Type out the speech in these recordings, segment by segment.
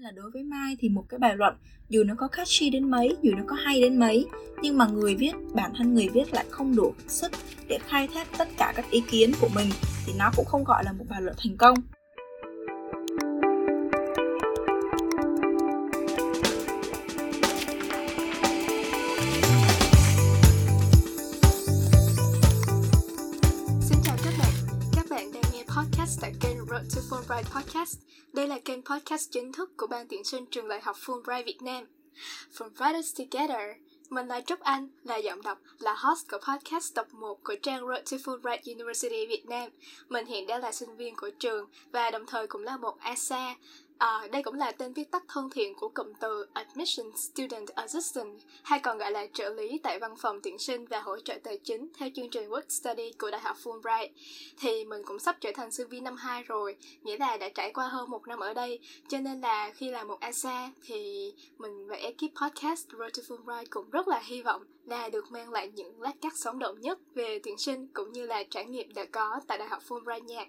là đối với Mai thì một cái bài luận dù nó có catchy đến mấy, dù nó có hay đến mấy nhưng mà người viết, bản thân người viết lại không đủ sức để khai thác tất cả các ý kiến của mình thì nó cũng không gọi là một bài luận thành công. Xin chào các bạn, các bạn đang nghe podcast tại kênh Road to Fulbright Podcast. Đây là kênh podcast chính thức của Ban tuyển sinh trường đại học Fulbright Việt Nam. From Writers Together. Mình là Trúc Anh, là giọng đọc, là host của podcast tập 1 của trang Road to Fulbright University Việt Nam. Mình hiện đang là sinh viên của trường và đồng thời cũng là một ASA, À, đây cũng là tên viết tắt thân thiện của cụm từ Admission Student Assistant, hay còn gọi là trợ lý tại văn phòng tuyển sinh và hỗ trợ tài chính theo chương trình Work Study của Đại học Fulbright. Thì mình cũng sắp trở thành sinh viên năm 2 rồi, nghĩa là đã trải qua hơn một năm ở đây, cho nên là khi làm một ASA thì mình và ekip podcast Road to Fulbright cũng rất là hy vọng là được mang lại những lát cắt sống động nhất về tuyển sinh cũng như là trải nghiệm đã có tại Đại học Fulbright nha.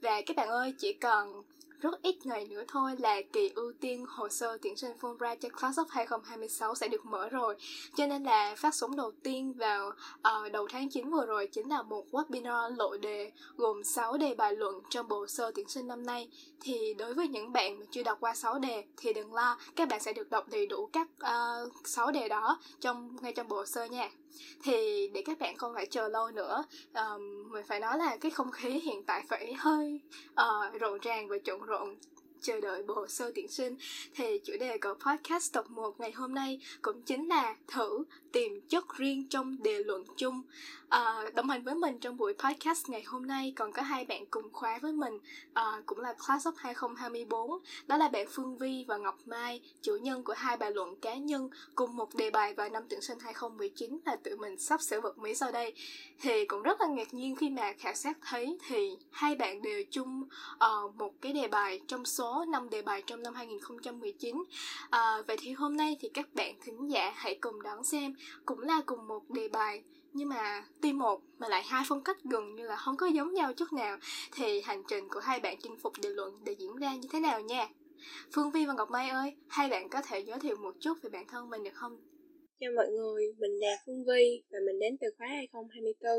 Và các bạn ơi, chỉ còn rất ít ngày nữa thôi là kỳ ưu tiên hồ sơ tuyển sinh Fulbright cho Class of 2026 sẽ được mở rồi. Cho nên là phát sóng đầu tiên vào uh, đầu tháng 9 vừa rồi chính là một webinar lộ đề gồm 6 đề bài luận trong bộ sơ tuyển sinh năm nay. Thì đối với những bạn mà chưa đọc qua 6 đề thì đừng lo, các bạn sẽ được đọc đầy đủ các ờ, uh, 6 đề đó trong ngay trong bộ sơ nha thì để các bạn không phải chờ lâu nữa um, mình phải nói là cái không khí hiện tại phải hơi uh, rộn ràng và trộn rộn chờ đợi bộ hồ sơ tuyển sinh. Thì chủ đề của podcast tập 1 ngày hôm nay cũng chính là thử tìm chất riêng trong đề luận chung à, đồng hành với mình trong buổi podcast ngày hôm nay còn có hai bạn cùng khóa với mình à, cũng là class of 2024 đó là bạn Phương Vi và Ngọc Mai chủ nhân của hai bài luận cá nhân cùng một đề bài vào năm tuyển sinh 2019 là tự mình sắp sửa vật mỹ sau đây. Thì cũng rất là ngạc nhiên khi mà khảo sát thấy thì hai bạn đều chung uh, một cái đề bài trong số 5 đề bài trong năm 2019 à, vậy thì hôm nay thì các bạn thính giả hãy cùng đón xem cũng là cùng một đề bài nhưng mà tuy một mà lại hai phong cách gần như là không có giống nhau chút nào thì hành trình của hai bạn chinh phục đề luận để diễn ra như thế nào nha Phương Vi và Ngọc Mai ơi, hai bạn có thể giới thiệu một chút về bản thân mình được không? Chào mọi người, mình là Phương Vi và mình đến từ khóa 2024.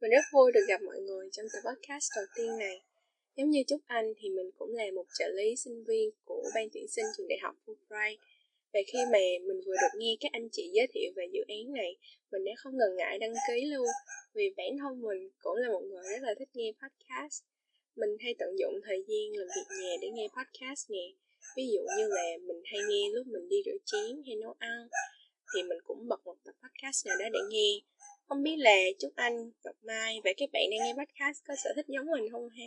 Mình rất vui được gặp mọi người trong tập podcast đầu tiên này. Giống như Chúc Anh thì mình cũng là một trợ lý sinh viên của ban tuyển sinh trường đại học Fulbright và khi mà mình vừa được nghe các anh chị giới thiệu về dự án này, mình đã không ngần ngại đăng ký luôn. Vì bản thân mình cũng là một người rất là thích nghe podcast. Mình hay tận dụng thời gian làm việc nhà để nghe podcast nè. Ví dụ như là mình hay nghe lúc mình đi rửa chén hay nấu ăn, thì mình cũng bật một tập podcast nào đó để nghe không biết là chúc anh Ngọc Mai và các bạn đang nghe podcast có sở thích giống mình không ha?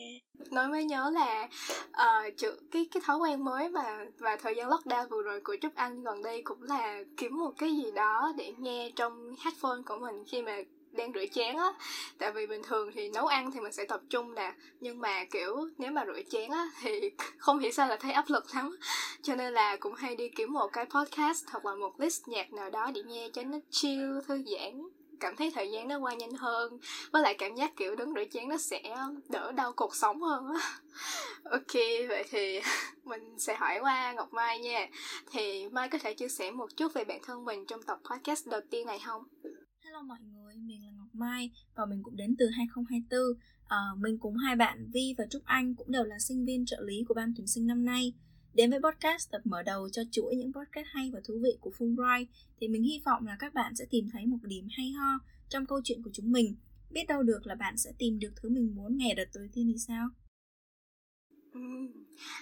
Nói mới nhớ là uh, cái cái thói quen mới và và thời gian lockdown vừa rồi của Trúc Anh gần đây cũng là kiếm một cái gì đó để nghe trong headphone của mình khi mà đang rửa chén á. Tại vì bình thường thì nấu ăn thì mình sẽ tập trung nè nhưng mà kiểu nếu mà rửa chén á thì không hiểu sao là thấy áp lực lắm. Cho nên là cũng hay đi kiếm một cái podcast hoặc là một list nhạc nào đó để nghe cho nó chill thư giãn cảm thấy thời gian nó qua nhanh hơn với lại cảm giác kiểu đứng rửa chén nó sẽ đỡ đau cuộc sống hơn á. Ok vậy thì mình sẽ hỏi qua ngọc mai nha. Thì mai có thể chia sẻ một chút về bản thân mình trong tập podcast đầu tiên này không? Hello mọi người mình là ngọc mai và mình cũng đến từ 2024 à, ờ, mình cùng hai bạn vi và trúc anh cũng đều là sinh viên trợ lý của ban tuyển sinh năm nay. Đến với podcast tập mở đầu cho chuỗi những podcast hay và thú vị của Fulbright thì mình hy vọng là các bạn sẽ tìm thấy một điểm hay ho trong câu chuyện của chúng mình. Biết đâu được là bạn sẽ tìm được thứ mình muốn ngày đợt tối tiên thì sao?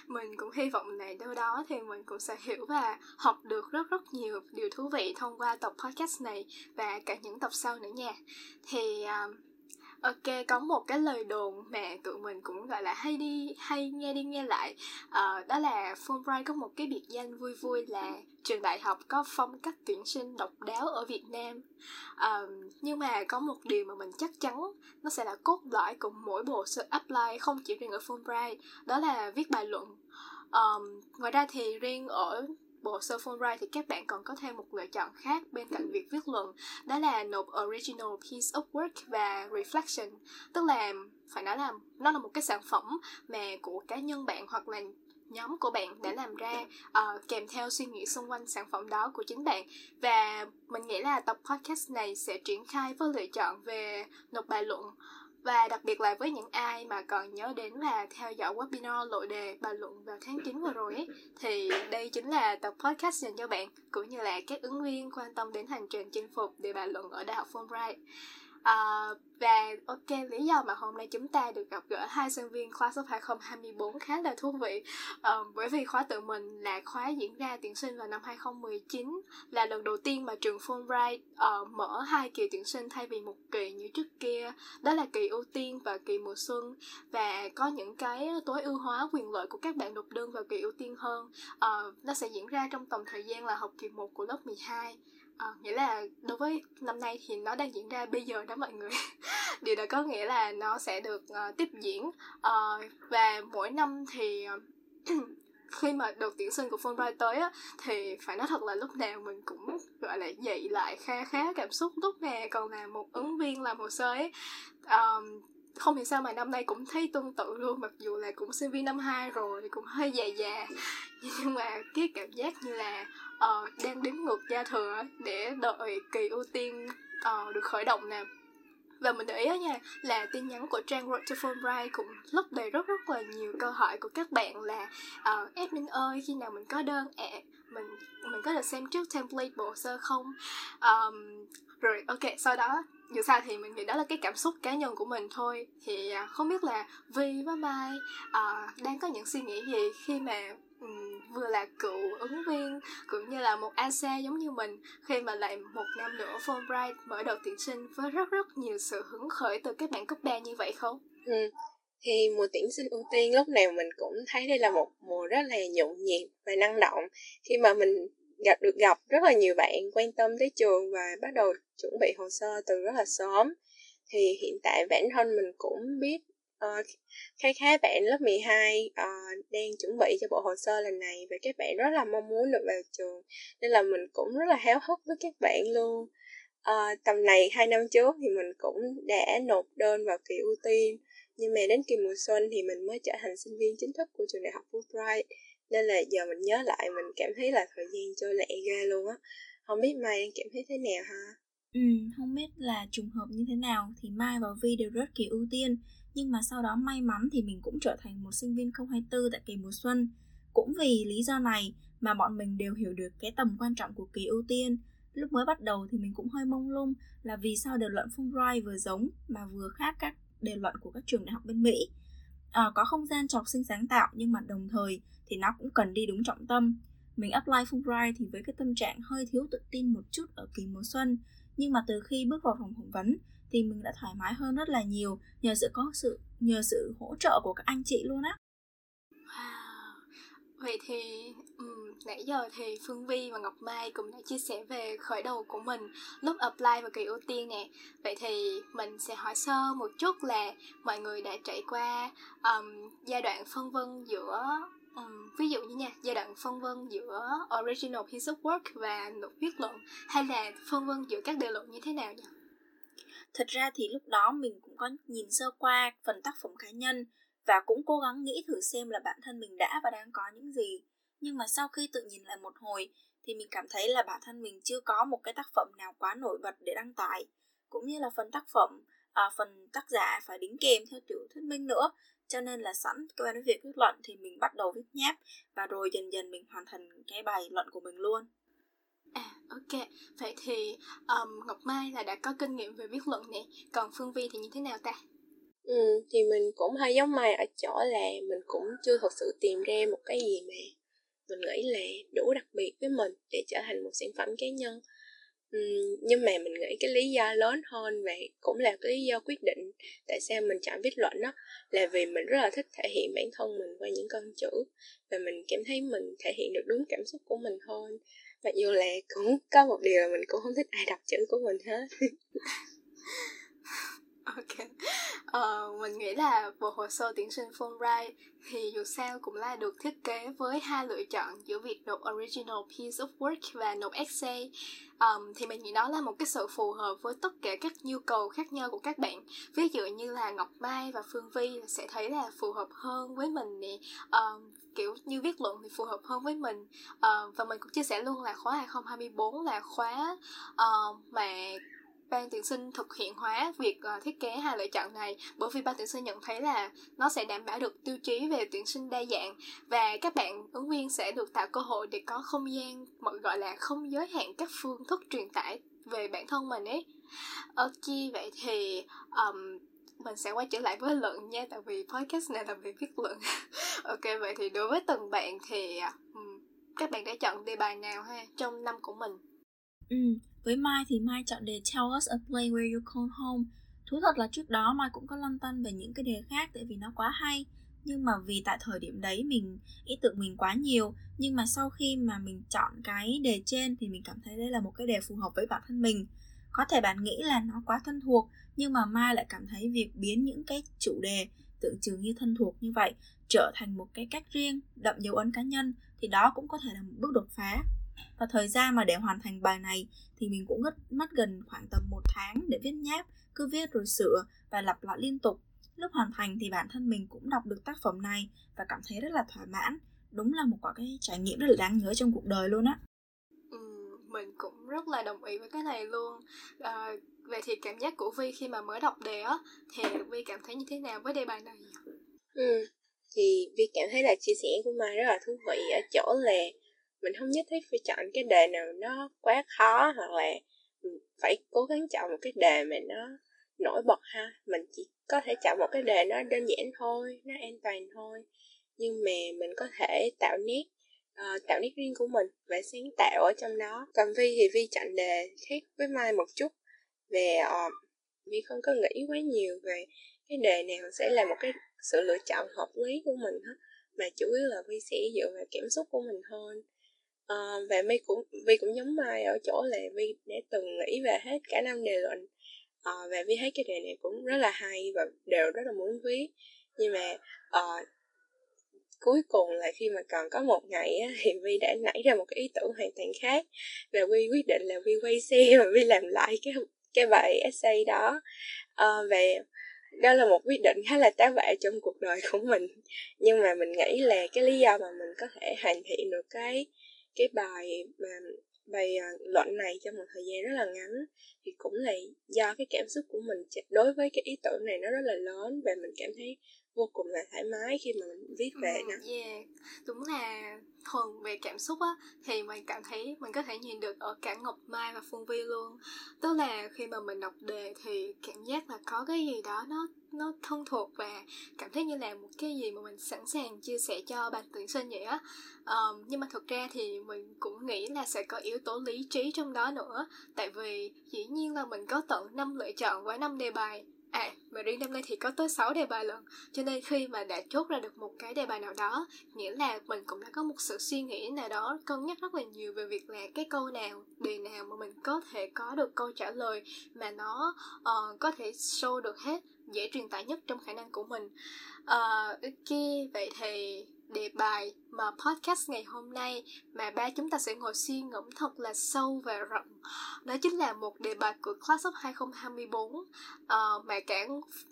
mình cũng hy vọng là đâu đó thì mình cũng sẽ hiểu và học được rất rất nhiều điều thú vị thông qua tập podcast này và cả những tập sau nữa nha thì uh, ok có một cái lời đồn mà tụi mình cũng gọi là hay đi hay nghe đi nghe lại. Uh, đó là Fulbright có một cái biệt danh vui vui là trường đại học có phong cách tuyển sinh độc đáo ở Việt Nam. Uh, nhưng mà có một điều mà mình chắc chắn nó sẽ là cốt lõi của mỗi bộ sơ apply không chỉ riêng ở Fulbright đó là viết bài luận. Um, ngoài ra thì riêng ở bộ sơ Fulbright thì các bạn còn có thêm một lựa chọn khác bên cạnh việc viết luận đó là nộp original piece of work và reflection. Tức là phải nói là nó là một cái sản phẩm mà của cá nhân bạn hoặc là nhóm của bạn đã làm ra uh, kèm theo suy nghĩ xung quanh sản phẩm đó của chính bạn. Và mình nghĩ là tập podcast này sẽ triển khai với lựa chọn về nộp bài luận và đặc biệt là với những ai mà còn nhớ đến là theo dõi webinar lộ đề bàn luận vào tháng 9 vừa rồi ấy, thì đây chính là tập podcast dành cho bạn cũng như là các ứng viên quan tâm đến hành trình chinh phục để bàn luận ở Đại học Fulbright. Ờ, và ok, lý do mà hôm nay chúng ta được gặp gỡ hai sinh viên khóa số 2024 khá là thú vị. Uh, Bởi vì khóa tự mình là khóa diễn ra tuyển sinh vào năm 2019 Là lần đầu tiên mà trường Fulbright uh, mở hai kỳ tuyển sinh thay vì một kỳ như trước kia. Đó là kỳ ưu tiên và kỳ mùa xuân. Và có những cái tối ưu hóa quyền lợi của các bạn nộp đơn vào kỳ ưu tiên hơn. Uh, Nó sẽ diễn ra trong tầm thời gian là học kỳ 1 của lớp 12 À, nghĩa là đối với năm nay thì nó đang diễn ra bây giờ đó mọi người. Điều đó có nghĩa là nó sẽ được uh, tiếp diễn. Uh, và mỗi năm thì khi mà đợt tuyển sinh của Fulbright tới á thì phải nói thật là lúc nào mình cũng gọi là dậy lại kha khá cảm xúc. Lúc nè còn là một ứng viên làm hồ sơ ấy um, không hiểu sao mà năm nay cũng thấy tương tự luôn mặc dù là cũng sinh viên năm 2 rồi cũng hơi già già. Nhưng mà cái cảm giác như là uh, đang đứng ngược gia thừa để đợi kỳ ưu tiên uh, được khởi động nè. Và mình để ý nha là tin nhắn của trang Roger Fulbright cũng lấp đầy rất rất là nhiều câu hỏi của các bạn là uh, admin ơi khi nào mình có đơn ạ? À, mình mình có được xem trước template bộ sơ không? Um, rồi ok sau đó dù sao thì mình nghĩ đó là cái cảm xúc cá nhân của mình thôi thì à, không biết là Vi với Mai à, đang có những suy nghĩ gì khi mà um, vừa là cựu ứng viên cũng như là một ASA giống như mình khi mà lại một năm nữa Fulbright mở đầu tuyển sinh với rất rất nhiều sự hứng khởi từ các bạn cấp 3 như vậy không? Ừ. Thì mùa tuyển sinh ưu tiên lúc nào mình cũng thấy đây là một mùa rất là nhộn nhịp và năng động khi mà mình gặp được gặp rất là nhiều bạn quan tâm tới trường và bắt đầu chuẩn bị hồ sơ từ rất là sớm. Thì hiện tại bản thân mình cũng biết ờ, uh, khá khá bạn lớp 12 uh, ờ, đang chuẩn bị cho bộ hồ sơ lần này và các bạn rất là mong muốn được vào trường. Nên là mình cũng rất là háo hức với các bạn luôn. Uh, tầm này hai năm trước thì mình cũng đã nộp đơn vào kỳ ưu tiên. Nhưng mà đến kỳ mùa xuân thì mình mới trở thành sinh viên chính thức của trường đại học Fulbright nên là giờ mình nhớ lại mình cảm thấy là thời gian trôi lẹ ghê luôn á. Không biết mai đang cảm thấy thế nào ha? Ừ không biết là trùng hợp như thế nào thì mai và vi đều rất kỳ ưu tiên. Nhưng mà sau đó may mắn thì mình cũng trở thành một sinh viên 024 tại kỳ mùa xuân. Cũng vì lý do này mà bọn mình đều hiểu được cái tầm quan trọng của kỳ ưu tiên. Lúc mới bắt đầu thì mình cũng hơi mông lung là vì sao đề luận Fulbright vừa giống mà vừa khác các đề luận của các trường đại học bên Mỹ à, có không gian cho học sinh sáng tạo nhưng mà đồng thời thì nó cũng cần đi đúng trọng tâm mình apply Fulbright thì với cái tâm trạng hơi thiếu tự tin một chút ở kỳ mùa xuân nhưng mà từ khi bước vào phòng phỏng vấn thì mình đã thoải mái hơn rất là nhiều nhờ sự có sự nhờ sự hỗ trợ của các anh chị luôn á vậy thì um, nãy giờ thì Phương Vi và Ngọc Mai cũng đã chia sẻ về khởi đầu của mình lúc apply vào kỳ ưu tiên nè vậy thì mình sẽ hỏi sơ một chút là mọi người đã trải qua um, giai đoạn phân vân giữa Um, ví dụ như nha giai đoạn phân vân giữa original piece of work và nộp viết luận hay là phân vân giữa các đề luận như thế nào nhỉ? Thật ra thì lúc đó mình cũng có nhìn sơ qua phần tác phẩm cá nhân và cũng cố gắng nghĩ thử xem là bản thân mình đã và đang có những gì. Nhưng mà sau khi tự nhìn lại một hồi thì mình cảm thấy là bản thân mình chưa có một cái tác phẩm nào quá nổi bật để đăng tải. Cũng như là phần tác phẩm, à, phần tác giả phải đính kèm theo tiểu thuyết minh nữa cho nên là sẵn quen với việc viết luận thì mình bắt đầu viết nháp và rồi dần dần mình hoàn thành cái bài luận của mình luôn À, ok. Vậy thì um, Ngọc Mai là đã có kinh nghiệm về viết luận nè, còn Phương Vi thì như thế nào ta? Ừ, thì mình cũng hơi giống mày ở chỗ là mình cũng chưa thật sự tìm ra một cái gì mà mình nghĩ là đủ đặc biệt với mình để trở thành một sản phẩm cá nhân. Ừ, nhưng mà mình nghĩ cái lý do lớn hơn và cũng là cái lý do quyết định tại sao mình chọn viết luận đó là vì mình rất là thích thể hiện bản thân mình qua những con chữ và mình cảm thấy mình thể hiện được đúng cảm xúc của mình hơn. Mặc dù là cũng có một điều là mình cũng không thích ai đọc chữ của mình hết. ok. Uh, mình nghĩ là bộ hồ sơ tuyển sinh Fulbright thì dù sao cũng là được thiết kế với hai lựa chọn giữa việc nộp original piece of work và nộp essay. Um, thì mình nghĩ đó là một cái sự phù hợp với tất cả các nhu cầu khác nhau của các bạn. Ví dụ như là ngọc mai và phương vi sẽ thấy là phù hợp hơn với mình nè. Um, kiểu như viết luận thì phù hợp hơn với mình. Uh, và mình cũng chia sẻ luôn là khóa 2024 là khóa uh, mà ban tuyển sinh thực hiện hóa việc uh, thiết kế hai lựa chọn này bởi vì ban tuyển sinh nhận thấy là nó sẽ đảm bảo được tiêu chí về tuyển sinh đa dạng và các bạn ứng viên sẽ được tạo cơ hội để có không gian mọi gọi là không giới hạn các phương thức truyền tải về bản thân mình ấy. Ờ, ok vậy thì um, mình sẽ quay trở lại với luận nha tại vì podcast này là về viết luận. Ok vậy thì đối với từng bạn thì um, các bạn đã chọn đề bài nào ha trong năm của mình? Ừ với mai thì mai chọn đề tell us a play where you call home. Thú thật là trước đó mai cũng có lăn tăn về những cái đề khác tại vì nó quá hay. Nhưng mà vì tại thời điểm đấy mình, ý tưởng mình quá nhiều, nhưng mà sau khi mà mình chọn cái đề trên thì mình cảm thấy đây là một cái đề phù hợp với bản thân mình. Có thể bạn nghĩ là nó quá thân thuộc, nhưng mà mai lại cảm thấy việc biến những cái chủ đề tưởng chừng như thân thuộc như vậy trở thành một cái cách riêng, đậm dấu ấn cá nhân, thì đó cũng có thể là một bước đột phá và thời gian mà để hoàn thành bài này thì mình cũng mất gần khoảng tầm một tháng để viết nháp cứ viết rồi sửa và lặp lại liên tục. Lúc hoàn thành thì bản thân mình cũng đọc được tác phẩm này và cảm thấy rất là thỏa mãn. Đúng là một cái trải nghiệm rất là đáng nhớ trong cuộc đời luôn á. Ừ, mình cũng rất là đồng ý với cái này luôn. À, về thì cảm giác của vi khi mà mới đọc đề á thì vi cảm thấy như thế nào với đề bài này? Ừ thì vi cảm thấy là chia sẻ của mai rất là thú vị ở chỗ là mình không nhất thiết phải chọn cái đề nào nó quá khó hoặc là phải cố gắng chọn một cái đề mà nó nổi bật ha. Mình chỉ có thể chọn một cái đề nó đơn giản thôi nó an toàn thôi. Nhưng mà mình có thể tạo nét uh, tạo nét riêng của mình và sáng tạo ở trong đó. Còn vi thì vi chọn đề khác với mai một chút về uh, ờ, vi không có nghĩ quá nhiều về cái đề nào sẽ là một cái sự lựa chọn hợp lý của mình hết mà chủ yếu là vi sẽ dựa vào cảm xúc của mình hơn à, và mi cũng vi cũng giống mai ở chỗ là vi đã từng nghĩ về hết cả năm đề luận à, và vi thấy cái đề này cũng rất là hay và đều rất là muốn viết nhưng mà à, cuối cùng là khi mà còn có một ngày á, thì vi đã nảy ra một cái ý tưởng hoàn toàn khác. Và vi quyết định là vi quay xe và vi làm lại cái cái bài essay đó. Ờ, à, về đó là một quyết định khá là táo bạo trong cuộc đời của mình. Nhưng mà mình nghĩ là cái lý do mà mình có thể hoàn thiện được cái cái bài mà bài à, luận này trong một thời gian rất là ngắn thì cũng là do cái cảm xúc của mình đối với cái ý tưởng này nó rất là lớn và mình cảm thấy vô cùng là thoải mái khi mà mình viết về nó. Yeah, đúng là thuần về cảm xúc á thì mình cảm thấy mình có thể nhìn được ở cả Ngọc Mai và Phương Vi luôn. Tức là khi mà mình đọc đề thì cảm giác là có cái gì đó nó nó thân thuộc và cảm thấy như là một cái gì mà mình sẵn sàng chia sẻ cho bạn tuyển sinh vậy á um, nhưng mà thực ra thì mình cũng nghĩ là sẽ có yếu tố lý trí trong đó nữa tại vì dĩ nhiên là mình có tận năm lựa chọn với năm đề bài À, mà riêng năm nay thì có tới 6 đề bài lần Cho nên khi mà đã chốt ra được một cái đề bài nào đó Nghĩa là mình cũng đã có một sự suy nghĩ nào đó Cân nhắc rất là nhiều về việc là cái câu nào, đề nào mà mình có thể có được câu trả lời Mà nó uh, có thể show được hết, dễ truyền tải nhất trong khả năng của mình. Uh, Ok, vậy thì đề bài mà podcast ngày hôm nay mà ba chúng ta sẽ ngồi suy ngẫm thật là sâu và rộng. Đó chính là một đề bài của Class of 2024 uh, ờ, mà cả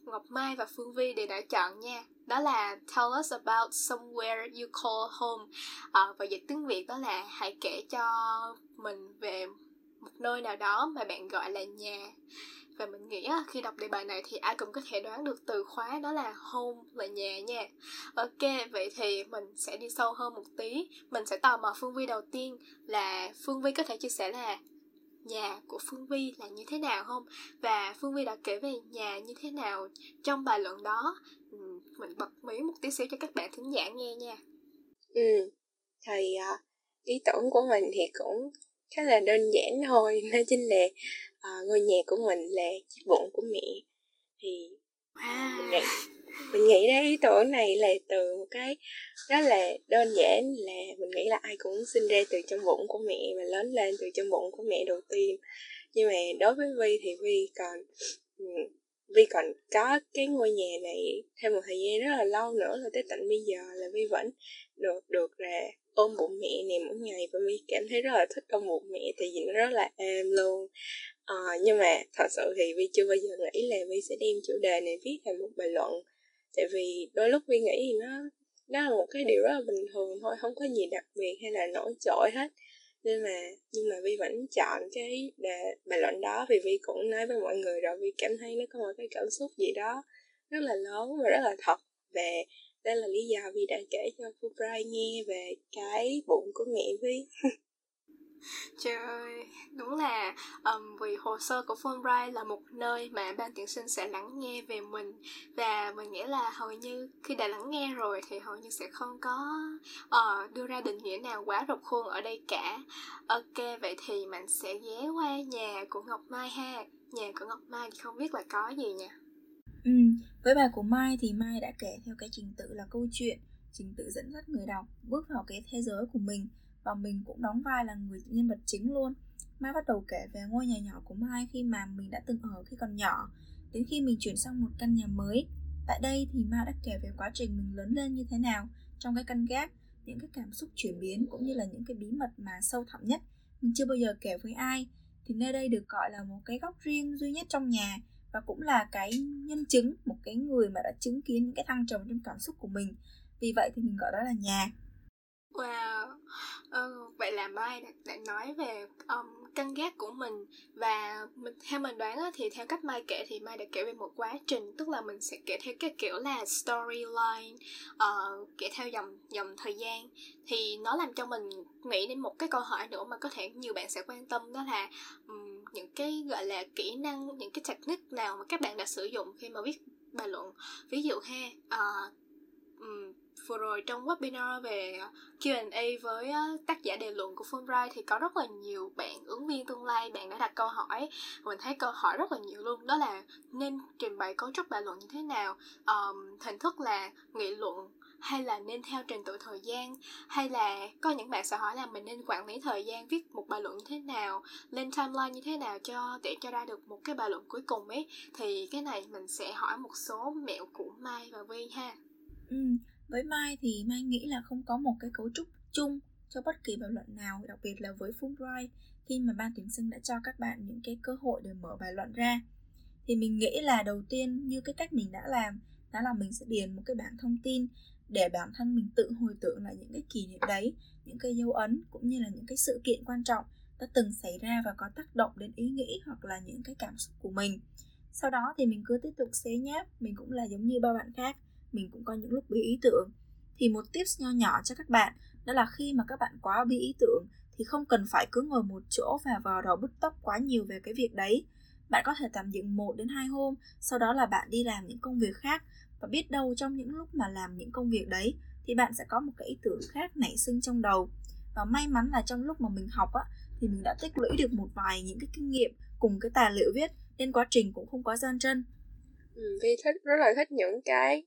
Ngọc Mai và Phương Vi đều đã chọn nha. Đó là Tell us about somewhere you call home. Uh, và dịch tiếng Việt đó là hãy kể cho mình về một nơi nào đó mà bạn gọi là nhà và mình nghĩ khi đọc đề bài này thì ai cũng có thể đoán được từ khóa đó là home, là nhà nha. Ok, vậy thì mình sẽ đi sâu hơn một tí. Mình sẽ tò mò phương vi đầu tiên là phương vi có thể chia sẻ là nhà của phương vi là như thế nào không? Và phương vi đã kể về nhà như thế nào trong bài luận đó. Ừ, mình bật mí một tí xíu cho các bạn thính giả nghe nha. Ừ thì à, ý tưởng của mình thì cũng khá là đơn giản thôi. Nó chính là uh, ngôi nhà của mình là chiếc bụng của mẹ. Thì wow. mình nghĩ mình nghĩ ra ý tưởng này là từ một cái rất là đơn giản là mình nghĩ là ai cũng sinh ra từ trong bụng của mẹ và lớn lên từ trong bụng của mẹ đầu tiên. Nhưng mà đối với vi thì vi còn Vi còn có cái ngôi nhà này thêm một thời gian rất là lâu nữa rồi tới tận bây giờ là Vi vẫn được được là ôm bụng mẹ này mỗi ngày và Vi cảm thấy rất là thích ôm bụng mẹ tại vì nó rất là êm luôn. À, nhưng mà thật sự thì Vi chưa bao giờ nghĩ là Vi sẽ đem chủ đề này viết thành một bài luận. Tại vì đôi lúc Vi nghĩ thì nó đó là một cái điều rất là bình thường thôi không có gì đặc biệt hay là nổi trội hết. Nên mà nhưng mà vi vẫn chọn cái đề bài luận đó vì vi cũng nói với mọi người rồi vi cảm thấy nó có một cái cảm xúc gì đó rất là lớn và rất là thật. Về đây là lý do vi đã kể cho Fulbright nghe về cái bụng của mẹ vi Trời ơi, đúng là um, vì hồ sơ của Fulbright là một nơi mà ban tuyển sinh sẽ lắng nghe về mình và mình nghĩ là hầu như khi đã lắng nghe rồi thì hầu như sẽ không có uh, đưa ra định nghĩa nào quá rộng khuôn ở đây cả. Ok, vậy thì mình sẽ ghé qua nhà của Ngọc Mai ha. Nhà của Ngọc Mai thì không biết là có gì nha. Ừ, với bài của Mai thì Mai đã kể theo cái trình tự là câu chuyện, trình tự dẫn dắt người đọc bước vào cái thế giới của mình và mình cũng đóng vai là người nhân vật chính luôn. Mai bắt đầu kể về ngôi nhà nhỏ của Mai khi mà mình đã từng ở khi còn nhỏ. Đến khi mình chuyển sang một căn nhà mới Tại đây thì Mai đã kể về quá trình mình lớn lên như thế nào Trong cái căn gác Những cái cảm xúc chuyển biến cũng như là những cái bí mật mà sâu thẳm nhất Mình chưa bao giờ kể với ai. Thì nơi đây được gọi là một cái góc riêng duy nhất trong nhà. Và cũng là cái nhân chứng, Một cái người mà đã chứng kiến những cái thăng trầm trong cảm xúc của mình. Vì vậy thì mình gọi đó là nhà. Wow, ừ, vậy là Mai đã, đã nói về um, căn gác của mình và mình, theo mình đoán đó, thì theo cách Mai kể thì Mai đã kể về một quá trình tức là mình sẽ kể theo cái kiểu là storyline uh, kể theo dòng dòng thời gian. Thì nó làm cho mình nghĩ đến một cái câu hỏi nữa mà có thể nhiều bạn sẽ quan tâm đó là um, những cái gọi là kỹ năng những cái technique nào mà các bạn đã sử dụng khi mà viết bài luận. Ví dụ ha uh, um, vừa rồi trong webinar về à, Q&A với à, tác giả đề luận của Fulbright thì có rất là nhiều bạn ứng viên tương lai bạn đã đặt câu hỏi. Mình thấy câu hỏi rất là nhiều luôn đó là nên trình bày cấu trúc bài luận như thế nào? Um, hình thức là nghị luận hay là nên theo trình tự thời gian? Hay là có những bạn sẽ hỏi là mình nên quản lý thời gian viết một bài luận như thế nào? Lên timeline như thế nào cho để cho ra được một cái bài luận cuối cùng ấy? Thì cái này mình sẽ hỏi một số mẹo của Mai và Vi ha. Ừ, với Mai thì Mai nghĩ là không có một cái cấu trúc chung cho bất kỳ bài luận nào, đặc biệt là với Fulbright khi mà ban tuyển sinh đã cho các bạn những cái cơ hội để mở bài luận ra. Thì mình nghĩ là đầu tiên như cái cách mình đã làm đó là mình sẽ điền một cái bảng thông tin để bản thân mình tự hồi tưởng lại những cái kỷ niệm đấy, những cái dấu ấn cũng như là những cái sự kiện quan trọng đã từng xảy ra và có tác động đến ý nghĩ hoặc là những cái cảm xúc của mình. Sau đó thì mình cứ tiếp tục xé nháp, mình cũng là giống như bao bạn khác, mình cũng có những lúc bí ý tưởng. Thì một tips nho nhỏ cho các bạn đó là khi mà các bạn quá bí ý tưởng thì không cần phải cứ ngồi một chỗ và vào đầu bứt tóc quá nhiều về cái việc đấy. Bạn có thể tạm dừng một đến hai hôm sau đó là bạn đi làm những công việc khác. Và biết đâu trong những lúc mà làm những công việc đấy thì bạn sẽ có một cái ý tưởng khác nảy sinh trong đầu. Và may mắn là trong lúc mà mình học á thì mình đã tích lũy được một vài những cái kinh nghiệm cùng cái tài liệu viết nên quá trình cũng không quá gian chân ừ, Vi thích rất là thích những cái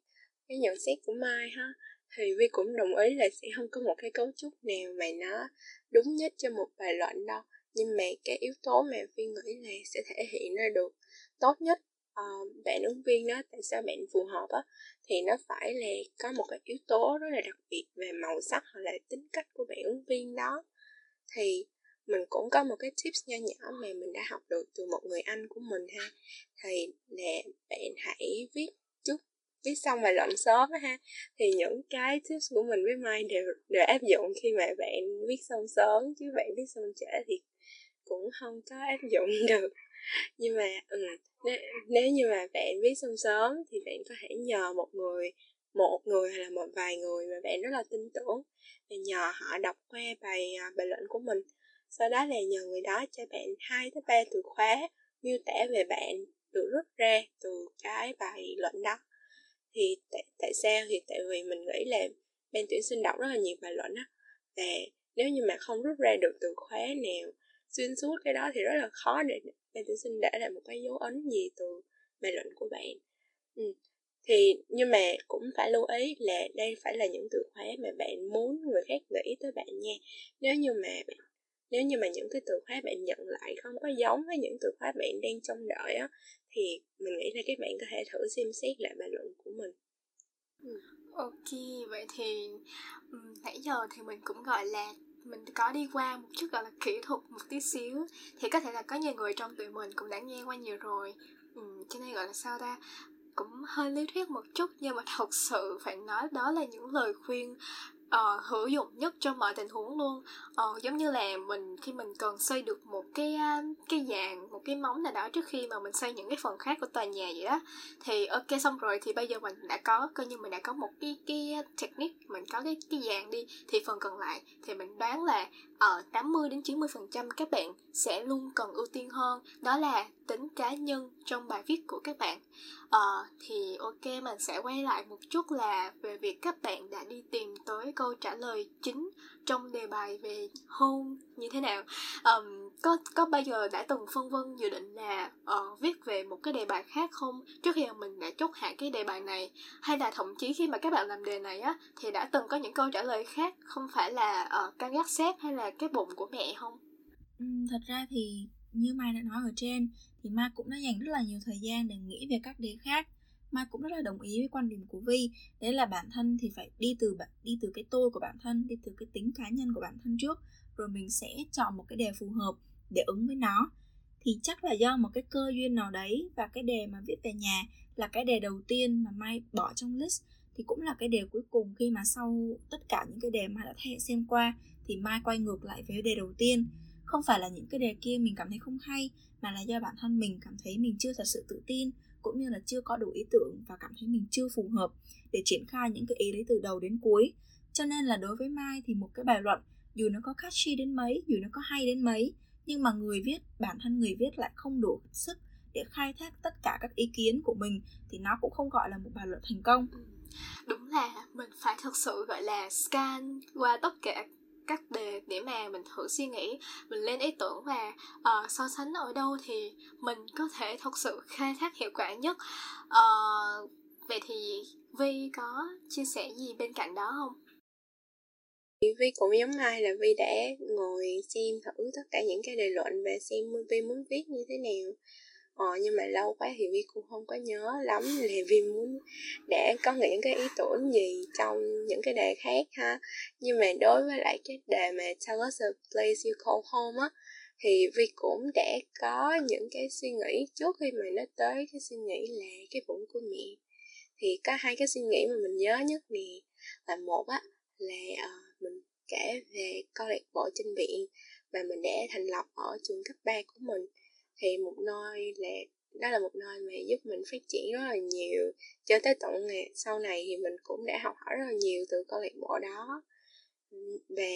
cái nhận xét của Mai ha. Thì Vi cũng đồng ý là sẽ không có một cái cấu trúc nào mà nó đúng nhất cho một bài luận đâu. Nhưng mà cái yếu tố mà Vi nghĩ là sẽ thể hiện ra được tốt nhất uh, bạn ứng viên đó tại sao bạn phù hợp á thì nó phải là có một cái yếu tố rất là đặc biệt về màu sắc hoặc là tính cách của bạn ứng viên đó. Thì mình cũng có một cái tips nho nhỏ mà mình đã học được từ một người anh của mình ha. Thì là bạn hãy viết viết xong bài luận sớm ha thì những cái tips của mình với Mai đều đều áp dụng khi mà bạn viết xong sớm chứ bạn viết xong trễ thì cũng không có áp dụng được. Nhưng mà ừ, nếu, nếu như mà bạn viết xong sớm thì bạn có thể nhờ một người một người hay là một vài người mà bạn rất là tin tưởng và nhờ họ đọc qua bài à, bài luận của mình. Sau đó là nhờ người đó cho bạn hai tới ba từ khóa miêu tả về bạn được rút ra từ cái bài luận đó thì tại, tại sao? Thì tại vì mình nghĩ là ban tuyển sinh đọc rất là nhiều bài luận á. Và nếu như mà không rút ra được từ khóa nào xuyên suốt cái đó thì rất là khó để ban tuyển sinh để lại một cái dấu ấn gì từ bài luận của bạn. Ừ. thì nhưng mà cũng phải lưu ý là đây phải là những từ khóa mà bạn muốn người khác nghĩ tới bạn nha. Nếu như mà bạn nếu như mà những cái từ khóa bạn nhận lại không có giống với những từ khóa bạn đang trông đợi á thì mình nghĩ là các bạn có thể thử xem xét lại bài luận của mình. Ok vậy thì ừ, nãy giờ thì mình cũng gọi là mình có đi qua một chút gọi là kỹ thuật một tí xíu. Thì có thể là có nhiều người trong tụi mình cũng đã nghe qua nhiều rồi. Ừ, cho nên gọi là sao ta? Cũng hơi lý thuyết một chút nhưng mà thật sự phải nói đó là những lời khuyên uh, hữu dụng nhất trong mọi tình huống luôn. Uh, giống như là mình khi mình cần xây được một cái uh, cái dàn một cái móng nào đó trước khi mà mình xây những cái phần khác của tòa nhà vậy đó thì ok xong rồi thì bây giờ mình đã có coi như mình đã có một cái cái technique mình có cái cái dàn đi thì phần còn lại thì mình đoán là ở 80 đến 90 phần trăm các bạn sẽ luôn cần ưu tiên hơn đó là tính cá nhân trong bài viết của các bạn. Ờ, thì ok mình sẽ quay lại một chút là về việc các bạn đã đi tìm tới câu trả lời chính trong đề bài về hôn như thế nào. Um, có có bao giờ đã từng phân vân dự định là uh, viết về một cái đề bài khác không? Trước khi mà mình đã chốt hạ cái đề bài này hay là thậm chí khi mà các bạn làm đề này á thì đã từng có những câu trả lời khác không phải là uh, căn gác xếp hay là cái bụng của mẹ không? Ừ, thật ra thì như mai đã nói ở trên thì mai cũng đã dành rất là nhiều thời gian để nghĩ về các đề khác. Mai cũng rất là đồng ý với quan điểm của vi đấy là bản thân thì phải đi từ đi từ cái tôi của bản thân đi từ cái tính cá nhân của bản thân trước rồi mình sẽ chọn một cái đề phù hợp để ứng với nó. Thì chắc là do một cái cơ duyên nào đấy và cái đề mà viết về nhà là cái đề đầu tiên mà mai bỏ trong list thì cũng là cái đề cuối cùng khi mà sau tất cả những cái đề mà đã xem qua thì mai quay ngược lại với đề đầu tiên. Không phải là những cái đề kia mình cảm thấy không hay, mà là do bản thân mình cảm thấy mình chưa thật sự tự tin, cũng như là chưa có đủ ý tưởng và cảm thấy mình chưa phù hợp để triển khai những cái ý đấy từ đầu đến cuối. Cho nên là đối với mai thì một cái bài luận, dù nó có catchy đến mấy, dù nó có hay đến mấy, nhưng mà người viết, bản thân người viết lại không đủ sức để khai thác tất cả các ý kiến của mình thì nó cũng không gọi là một bài luận thành công. Đúng là mình phải thật sự, gọi là, scan qua tất cả các đề để mà mình thử suy nghĩ mình lên ý tưởng và uh, so sánh ở đâu thì mình có thể thật sự khai thác hiệu quả nhất. Uh, vậy thì vi có chia sẻ gì bên cạnh đó không? Vi cũng giống ai là Vi đã ngồi xem thử tất cả những cái đề luận và xem Vi muốn viết như thế nào. Ờ, nhưng mà lâu quá thì Vi cũng không có nhớ lắm. Là Vi muốn để có những cái ý tưởng gì trong những cái đề khác ha. Nhưng mà đối với lại cái đề mà Tell us a place you call home á thì Vi cũng đã có những cái suy nghĩ trước khi mà nó tới cái suy nghĩ là cái bụng của mẹ. Thì có hai cái suy nghĩ mà mình nhớ nhất nè là một á là uh, mình kể về câu lạc bộ trên biển mà mình đã thành lập ở trường cấp 3 của mình thì một nơi là đó là một nơi mà giúp mình phát triển rất là nhiều. Cho tới tận ngày sau này thì mình cũng đã học hỏi rất là nhiều từ câu lạc bộ đó. Và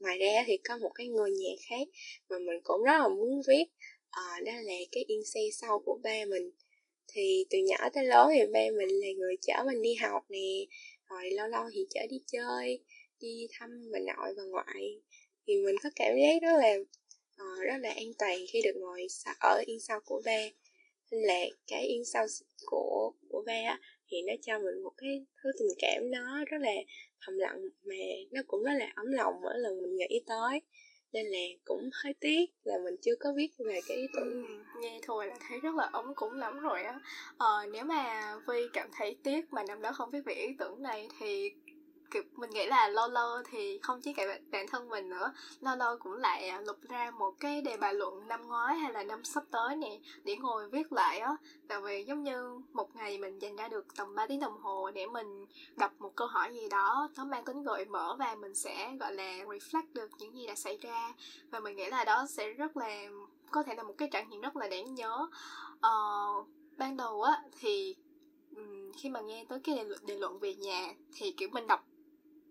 ngoài ra thì có một cái ngôi nhà khác mà mình cũng rất là muốn viết à, đó là cái yên xe sau của ba mình. Thì từ nhỏ tới lớn thì ba mình là người chở mình đi học nè rồi lâu lâu thì chở đi chơi đi thăm bà nội và ngoại. Thì mình có cảm giác rất là uh, rất là an toàn khi được ngồi ở yên sau của ba. Nên là cái yên sau của của ba á, thì nó cho mình một cái thứ tình cảm nó rất là thầm lặng mà nó cũng rất là ấm lòng mỗi lần mình nghĩ tới. Nên là cũng hơi tiếc là mình chưa có viết về cái ý tưởng này. Ừ, nghe thôi là thấy rất là ấm cũng lắm rồi á. Ờ, nếu mà vi cảm thấy tiếc mà năm đó không viết về ý tưởng này thì kiểu mình nghĩ là lâu lâu thì không chỉ cả bản thân mình nữa lâu lâu cũng lại à, lục ra một cái đề bài luận năm ngoái hay là năm sắp tới nè để ngồi viết lại á. Tại vì giống như một ngày mình dành ra được tầm 3 tiếng đồng hồ để mình đọc một câu hỏi gì đó nó mang tính gợi mở và mình sẽ gọi là reflect được những gì đã xảy ra. Và mình nghĩ là đó sẽ rất là có thể là một cái trải nghiệm rất là đáng nhớ. Ờ, ban đầu á thì khi mà nghe tới cái đề, đề luận về nhà thì kiểu mình đọc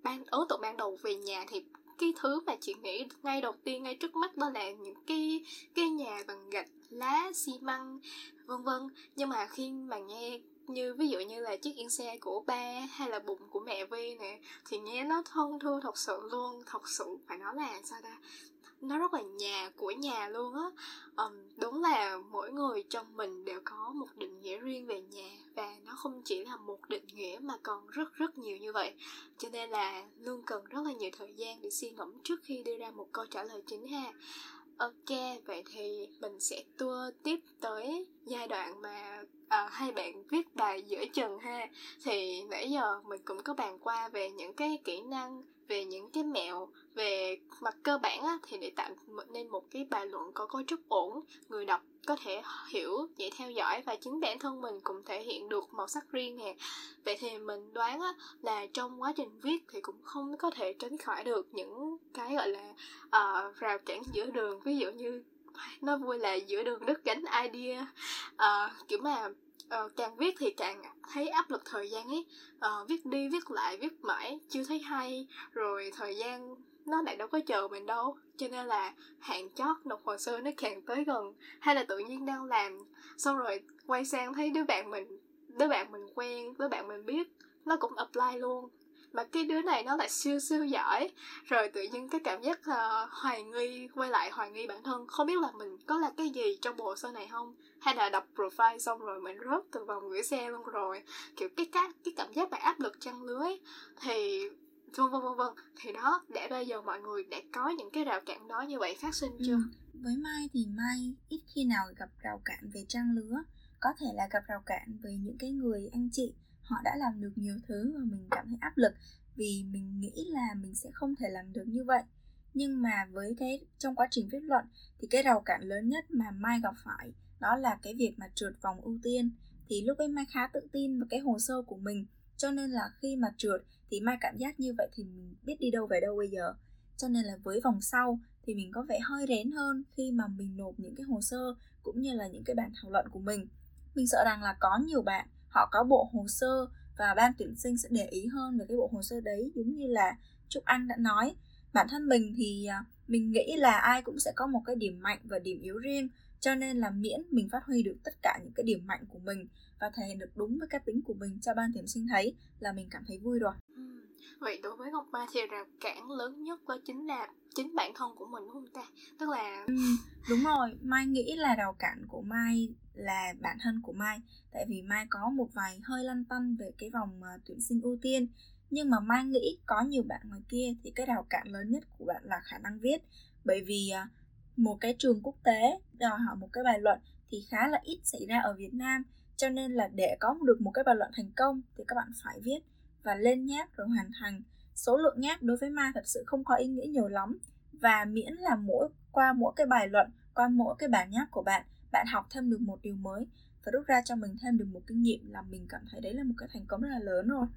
ban ấn tượng ban đầu về nhà thì cái thứ mà chị nghĩ ngay đầu tiên, ngay trước mắt đó là những cái cái nhà bằng gạch lá, xi măng, vân vân. Nhưng mà khi mà nghe như, ví dụ như là chiếc yên xe của ba hay là bụng của mẹ vi nè, thì nghe nó thân thương thật sự luôn. Thật sự phải nói là sao ta? Nó rất là nhà của nhà luôn á. Um, đúng là mỗi người trong mình đều có một định nghĩa riêng về nhà và nó không chỉ là một định nghĩa mà còn rất rất nhiều như vậy. Cho nên là luôn cần rất là nhiều thời gian để suy ngẫm trước khi đưa ra một câu trả lời chính ha. Ok, vậy thì mình sẽ tua tiếp tới giai đoạn mà à, hai bạn viết bài giữa chừng ha. Thì nãy giờ mình cũng có bàn qua về những cái kỹ năng về những cái mẹo về mặt cơ bản á, thì để tạo nên một cái bài luận có cấu trúc ổn người đọc có thể hiểu dễ theo dõi và chính bản thân mình cũng thể hiện được màu sắc riêng nè. Vậy thì mình đoán á, là trong quá trình viết thì cũng không có thể tránh khỏi được những cái gọi là uh, rào cản giữa đường. Ví dụ như nó vui là giữa đường đứt gánh idea uh, kiểu mà uh, càng viết thì càng thấy áp lực thời gian ấy. Uh, viết đi viết lại viết mãi chưa thấy hay. Rồi thời gian nó lại đâu có chờ mình đâu. Cho nên là hạn chót nộp hồ sơ nó càng tới gần. Hay là tự nhiên đang làm xong rồi quay sang thấy đứa bạn mình đứa bạn mình quen đứa bạn mình biết nó cũng apply luôn mà cái đứa này nó lại siêu siêu giỏi. Rồi tự nhiên cái cảm giác uh, hoài nghi quay lại hoài nghi bản thân. Không biết là mình có là cái gì trong bộ hồ sơ này không? Hay là đọc profile xong rồi mình rớt từ vòng gửi xe luôn rồi. Kiểu cái cái cái cảm giác bạn áp lực trăng lưới. Thì vân vân vân vân. Thì đó để bây giờ mọi người đã có những cái rào cản đó như vậy phát sinh chưa? ừ. với mai thì mai ít khi nào gặp rào cản về trang lứa. Có thể là gặp rào cản về những cái người anh chị họ đã làm được nhiều thứ và mình cảm thấy áp lực vì mình nghĩ là mình sẽ không thể làm được như vậy. Nhưng mà với cái, trong quá trình viết luận thì cái rào cản lớn nhất mà mai gặp phải đó là cái việc mà trượt vòng ưu tiên. Thì lúc ấy mai khá tự tin vào cái hồ sơ của mình, cho nên là khi mà trượt thì mai cảm giác như vậy thì mình biết đi đâu về đâu bây giờ. Cho nên là với vòng sau thì mình có vẻ hơi rén hơn khi mà mình nộp những cái hồ sơ cũng như là những cái bản thảo luận của mình. Mình sợ rằng là có nhiều bạn họ có bộ hồ sơ và ban tuyển sinh sẽ để ý hơn về cái bộ hồ sơ đấy giống như là trúc anh đã nói. Bản thân mình thì à, mình nghĩ là ai cũng sẽ có một cái điểm mạnh và điểm yếu riêng cho nên là miễn mình phát huy được tất cả những cái điểm mạnh của mình và thể hiện được đúng với cá tính của mình cho ban tuyển sinh thấy là mình cảm thấy vui rồi. Ừ. vậy đối với ngọc ba thì rào cản lớn nhất đó chính là chính bản thân của mình đúng không ta? Tức là ừ, đúng rồi, mai nghĩ là rào cản của mai là bản thân của mai. Tại vì mai có một vài hơi lăn tăn về cái vòng ờ, tuyển sinh ưu tiên. Nhưng mà mai nghĩ có nhiều bạn ngoài kia thì cái rào cản lớn nhất của bạn là khả năng viết. Bởi vì ờ, một cái trường quốc tế đòi hỏi một cái bài luận thì khá là ít xảy ra ở Việt Nam. Cho nên là để có được một cái bài luận thành công thì các bạn phải viết và lên nháp rồi hoàn thành. Số lượng nháp đối với mai thật sự không có ý nghĩa nhiều lắm và miễn là mỗi, qua mỗi cái bài luận, qua mỗi cái bản nháp của bạn bạn học thêm được một điều mới và rút ra cho mình thêm được một kinh nghiệm là mình cảm thấy đấy là một cái thành công rất là lớn rồi.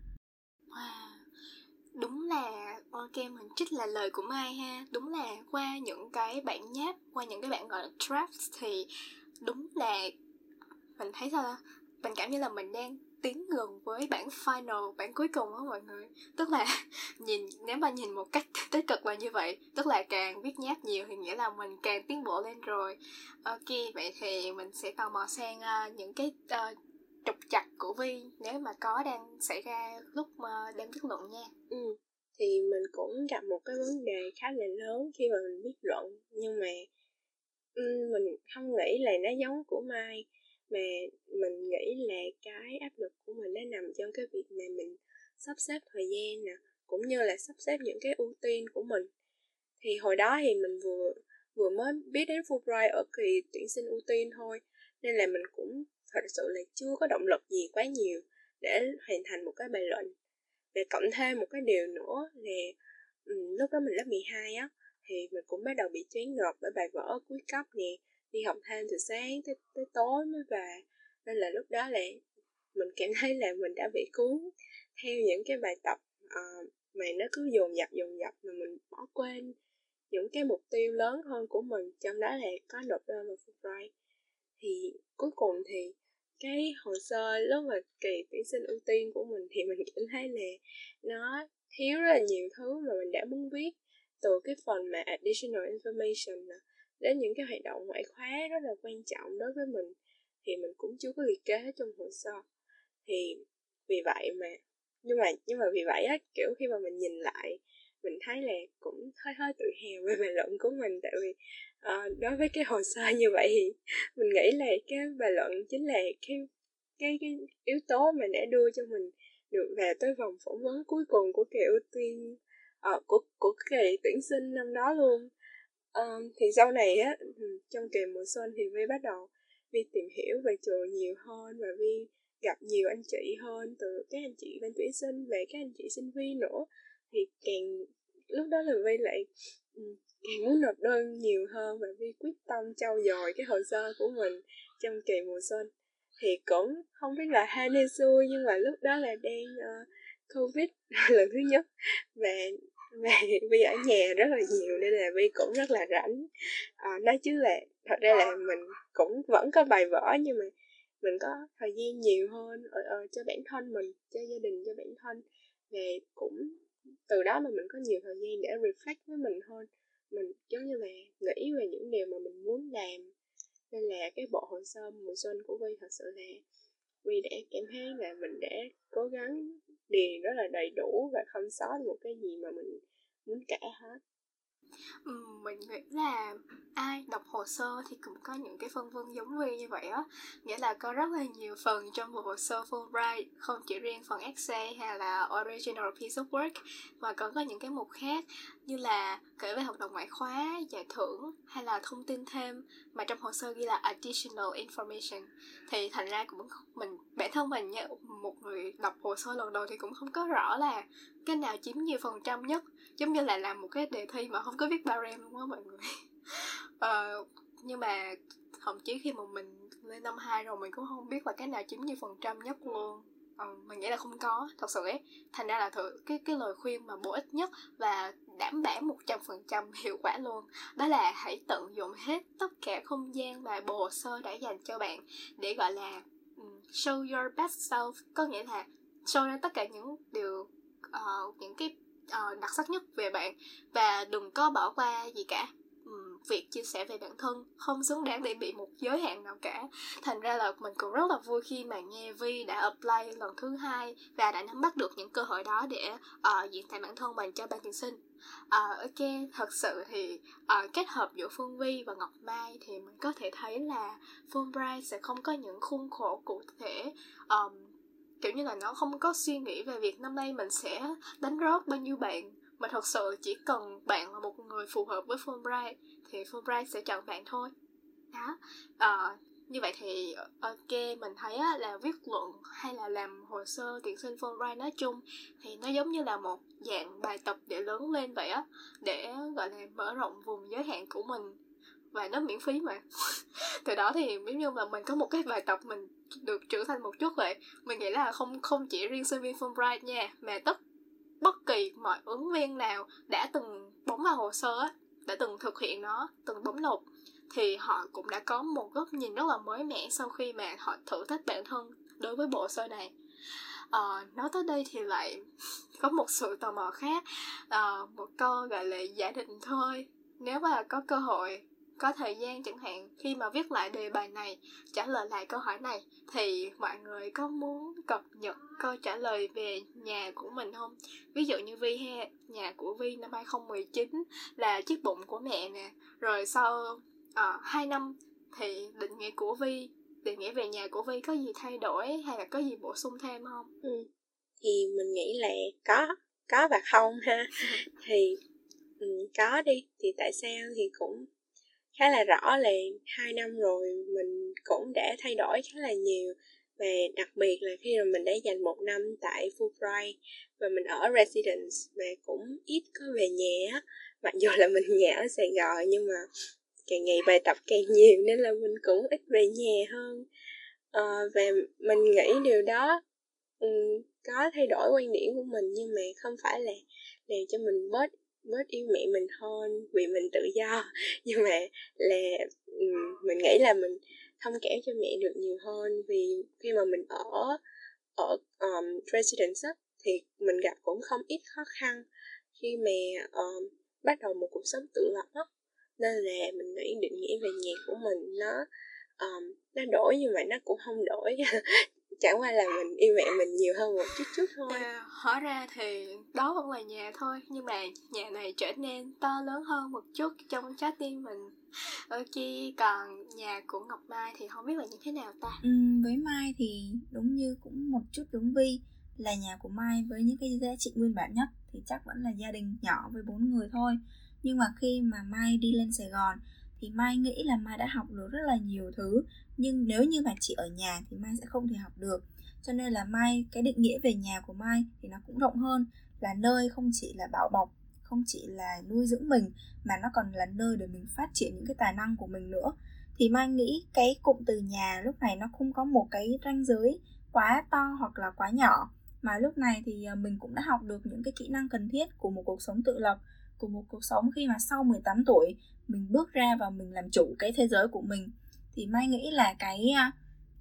Wow, đúng là ok mình trích là lời của mai ha. Đúng là qua những cái bản nháp, qua những cái bạn gọi là draft thì đúng là, mình thấy sao đó mình cảm như là mình đang tiến gần với bản final bản cuối cùng á mọi người. Tức là nhìn nếu mà nhìn một cách tích cực là như vậy tức là càng viết nháp nhiều thì nghĩa là mình càng tiến bộ lên rồi. Ok vậy thì mình sẽ tò mò sang uh, những cái uh, trục chặt của vi nếu mà có đang xảy ra lúc mà đang viết luận nha. Ừ thì mình cũng gặp một cái vấn đề khá là lớn khi mà mình viết luận nhưng mà um, mình không nghĩ là nó giống của mai mà mình nghĩ là cái áp lực của mình nó nằm trong cái việc mà mình sắp xếp thời gian nè cũng như là sắp xếp những cái ưu tiên của mình. Thì hồi đó thì mình vừa vừa mới biết đến Fulbright ở kỳ tuyển sinh ưu tiên thôi nên là mình cũng thật sự là chưa có động lực gì quá nhiều để hoàn thành một cái bài luận. Và cộng thêm một cái điều nữa là um, lúc đó mình lớp 12 á thì mình cũng bắt đầu bị choáng ngợp bởi bài vở cuối cấp nè đi học thêm từ sáng tới, tới tối mới về. Nên là lúc đó là mình cảm thấy là mình đã bị cuốn theo những cái bài tập uh, mà nó cứ dồn dập dồn dập mà mình bỏ quên những cái mục tiêu lớn hơn của mình trong đó là có nộp đơn vào Fulbright thì cuối cùng thì cái hồ sơ lúc mà kỳ tuyển sinh ưu tiên của mình thì mình cảm thấy là nó thiếu rất là nhiều thứ mà mình đã muốn viết từ cái phần mà additional information nè đến những cái hoạt động ngoại khóa rất là quan trọng đối với mình thì mình cũng chưa có liệt kê trong hồ sơ. Thì vì vậy mà nhưng mà nhưng mà vì vậy á kiểu khi mà mình nhìn lại mình thấy là cũng hơi hơi tự hào về bài luận của mình. Tại vì uh, đối với cái hồ sơ như vậy thì mình nghĩ là cái bài luận chính là cái cái cái yếu tố mà để đưa cho mình được về tới vòng phỏng vấn cuối cùng của kỳ ưu tiên uh, của của kỳ tuyển sinh năm đó luôn um, thì sau này á ừ, trong kỳ mùa xuân thì vi bắt đầu vi tìm hiểu về trường nhiều hơn và vi gặp nhiều anh chị hơn từ các anh chị bên tuyển sinh về các anh chị sinh viên nữa. Thì càng lúc đó là vi lại um, càng muốn nộp đơn nhiều hơn và vi quyết tâm trau dồi cái hồ sơ của mình trong kỳ mùa xuân. Thì cũng không biết là hay hay xui nhưng mà lúc đó là đang uh, covid lần thứ nhất. Và về Vi ở nhà rất là nhiều nên là Vi cũng rất là rảnh. À, nói chứ là thật ra là mình cũng vẫn có bài vở nhưng mà mình có thời gian nhiều hơn ở, ở cho bản thân mình cho gia đình cho bản thân. Và cũng từ đó mà mình có nhiều thời gian để reflect với mình hơn. Mình giống như là nghĩ về những điều mà mình muốn làm. Nên là cái bộ hồ sơ mùa xuân của Vi thật sự là vì để cảm thấy là mình đã cố gắng điền rất là đầy đủ và không sót một cái gì mà mình muốn kể hết mình nghĩ là ai đọc hồ sơ thì cũng có những cái phân vân giống Vi như vậy á. Nghĩa là có rất là nhiều phần trong một hồ sơ Fulbright, không chỉ riêng phần essay hay là original piece of work, mà còn có những cái mục khác như là kể về hợp đồng ngoại khóa, giải thưởng hay là thông tin thêm mà trong hồ sơ ghi là additional information. Thì thành ra cũng mình, bản thân mình như một người đọc hồ sơ lần đầu thì cũng không có rõ là cái nào chiếm nhiều phần trăm nhất giống như là làm một cái đề thi mà không có viết barem luôn á mọi người. Uh, nhưng mà thậm chí khi mà mình lên năm 2 rồi mình cũng không biết là cái nào chiếm nhiều phần trăm nhất luôn. Ờ, mình nghĩ là không có thật sự ấy. Thành ra là thử cái cái lời khuyên mà bổ ích nhất và đảm bảo một trăm phần trăm hiệu quả luôn. Đó là hãy tận dụng hết tất cả không gian và bộ hồ sơ đã dành cho bạn để gọi là um, show your best self. Có nghĩa là show ra tất cả những điều uh, những cái uh, đặc sắc nhất về bạn. Và đừng có bỏ qua gì cả. Ừ, việc chia sẻ về bản thân không xứng đáng để bị một giới hạn nào cả. Thành ra là mình cũng rất là vui khi mà nghe Vi đã apply lần thứ hai và đã nắm bắt được những cơ hội đó để uh, diễn tả bản thân mình cho ban tuyển sinh. Uh, ok thật sự thì uh, kết hợp giữa Phương Vi và Ngọc Mai thì mình có thể thấy là Fulbright sẽ không có những khuôn khổ cụ thể um, kiểu như là nó không có suy nghĩ về việc năm nay mình sẽ đánh rót bao nhiêu bạn. Mà thật sự chỉ cần bạn là một người phù hợp với Fulbright thì Fulbright sẽ chọn bạn thôi. Đó. À, như vậy thì ờ, ok mình thấy á, là viết luận hay là làm hồ sơ tuyển sinh Fulbright nói chung thì nó giống như là một dạng bài tập để lớn lên vậy á để gọi là mở rộng vùng giới hạn của mình. Và nó miễn phí mà. Từ đó thì nếu như mà mình có một cái bài tập mình được trưởng thành một chút vậy. Mình nghĩ là không không chỉ riêng sinh viên Fulbright nha mà tất bất kỳ mọi ứng viên nào đã từng bấm vào hồ sơ á đã từng thực hiện nó từng bấm nộp thì họ cũng đã có một góc nhìn rất là mới mẻ sau khi mà họ thử thách bản thân đối với bộ sơ này. À, nói tới đây thì lại có một sự tò mò khác. À, một câu gọi là giả định thôi. Nếu mà có cơ hội có thời gian chẳng hạn khi mà viết lại đề bài này trả lời lại câu hỏi này thì mọi người có muốn cập nhật câu trả lời về nhà của mình không ví dụ như Vi ha nhà của Vi năm 2019 là chiếc bụng của mẹ nè rồi sau uh, 2 năm thì định nghĩa của Vi định nghĩa về nhà của Vi có gì thay đổi hay là có gì bổ sung thêm không ừ. thì mình nghĩ là có có và không ha thì ừ, có đi thì tại sao thì cũng khá là rõ là hai năm rồi mình cũng đã thay đổi khá là nhiều. Và đặc biệt là khi mà mình đã dành một năm tại Fulbright và mình ở residence và cũng ít có về nhà mặc dù là mình nhà ở Sài Gòn nhưng mà càng ngày bài tập càng nhiều nên là mình cũng ít về nhà hơn. À, và mình nghĩ điều đó um, có thay đổi quan điểm của mình nhưng mà không phải là làm cho mình bớt bớt yêu mẹ mình hơn vì mình tự do. Nhưng mà là mình nghĩ là mình thông cảm cho mẹ được nhiều hơn. Vì khi mà mình ở ở um, residence á, thì mình gặp cũng không ít khó khăn. Khi mà um, bắt đầu một cuộc sống tự lập á nên là mình nghĩ định nghĩa về nhạc của mình nó um, nó đổi nhưng mà nó cũng không đổi. chẳng qua là mình yêu mẹ mình nhiều hơn một chút chút thôi. À, hóa ra thì đó vẫn là nhà thôi nhưng mà nhà này trở nên to lớn hơn một chút trong trái tim mình. Ok còn nhà của ngọc mai thì không biết là như thế nào ta? Ừ, với mai thì đúng như cũng một chút giống vi là nhà của mai với những cái giá trị nguyên bản nhất thì chắc vẫn là gia đình nhỏ với bốn người thôi. Nhưng mà khi mà mai đi lên sài gòn thì mai nghĩ là mai đã học được rất là nhiều thứ. Nhưng nếu như mà chỉ ở nhà thì mai sẽ không thể học được. Cho nên là mai, cái định nghĩa về nhà của mai thì nó cũng rộng hơn. Là nơi không chỉ là bảo bọc, không chỉ là nuôi dưỡng mình, mà nó còn là nơi để mình phát triển những cái tài năng của mình nữa. Thì mai nghĩ cái cụm từ nhà lúc này nó không có một cái ranh giới quá to hoặc là quá nhỏ. Mà lúc này thì à, mình cũng đã học được những cái kỹ năng cần thiết của một cuộc sống tự lập, của một cuộc sống khi mà sau 18 tuổi mình bước ra và mình làm chủ cái thế giới của mình thì mai nghĩ là cái à,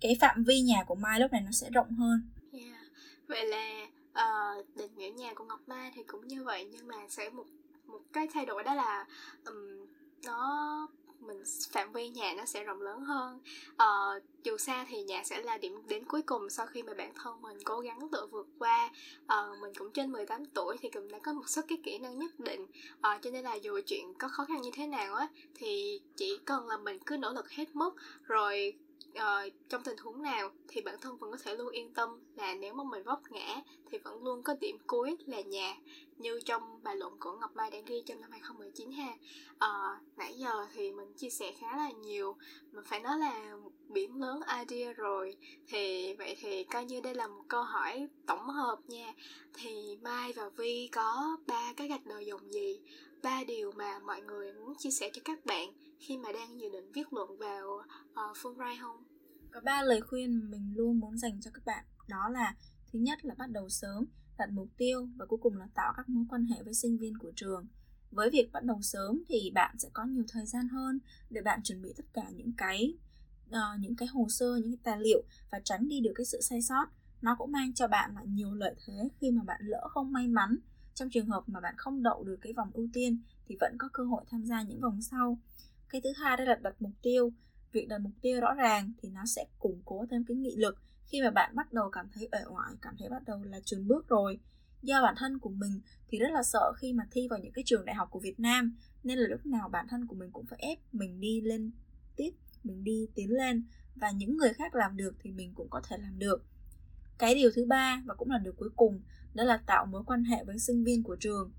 cái phạm vi nhà của mai lúc này nó sẽ rộng hơn yeah. vậy là uh, định nghĩa nhà của ngọc mai thì cũng như vậy nhưng mà sẽ một một cái thay đổi đó là um, nó mình phạm vi nhà nó sẽ rộng lớn hơn. Ờ, dù xa thì nhà sẽ là điểm đến cuối cùng sau khi mà bản thân mình cố gắng tự vượt qua. Ờ, mình cũng trên 18 tuổi thì cũng đã có một số cái kỹ năng nhất định. Ờ, cho nên là dù chuyện có khó khăn như thế nào á thì chỉ cần là mình cứ nỗ lực hết mức rồi uh, trong tình huống nào thì bản thân vẫn có thể luôn yên tâm là nếu mà mình vấp ngã thì vẫn luôn có điểm cuối là nhà như trong bài luận của Ngọc Mai đã ghi trong năm 2019 ha. Uh, nãy giờ thì mình chia sẻ khá là nhiều mà phải nói là biển lớn idea rồi thì vậy thì coi như đây là một câu hỏi tổng hợp nha. Thì Mai và Vi có ba cái gạch đầu dòng gì? Ba điều mà mọi người muốn chia sẻ cho các bạn khi mà đang dự định viết luận vào ờ, uh, Fulbright không? Có ba lời khuyên mình luôn muốn dành cho các bạn đó là thứ nhất là bắt đầu sớm, đặt mục tiêu và cuối cùng là tạo các mối quan hệ với sinh viên của trường. Với việc bắt đầu sớm thì bạn sẽ có nhiều thời gian hơn để bạn chuẩn bị tất cả những cái uh, những cái hồ sơ, những cái tài liệu và tránh đi được cái sự sai sót. Nó cũng mang cho bạn là nhiều lợi thế khi mà bạn lỡ không may mắn trong trường hợp mà bạn không đậu được cái vòng ưu tiên thì vẫn có cơ hội tham gia những vòng sau cái thứ hai đó là đặt mục tiêu. Việc đặt mục tiêu rõ ràng thì nó sẽ củng cố thêm cái nghị lực. Khi mà bạn bắt đầu cảm thấy uể oải, cảm thấy bắt đầu là chùn bước rồi, do bản thân của mình thì rất là sợ khi mà thi vào những cái trường đại học của Việt Nam. Nên là lúc nào bản thân của mình cũng phải ép mình đi lên tiếp, mình đi tiến lên. Và những người khác làm được thì mình cũng có thể làm được. Cái điều thứ ba, và cũng là điều cuối cùng, đó là tạo mối quan hệ với sinh viên của trường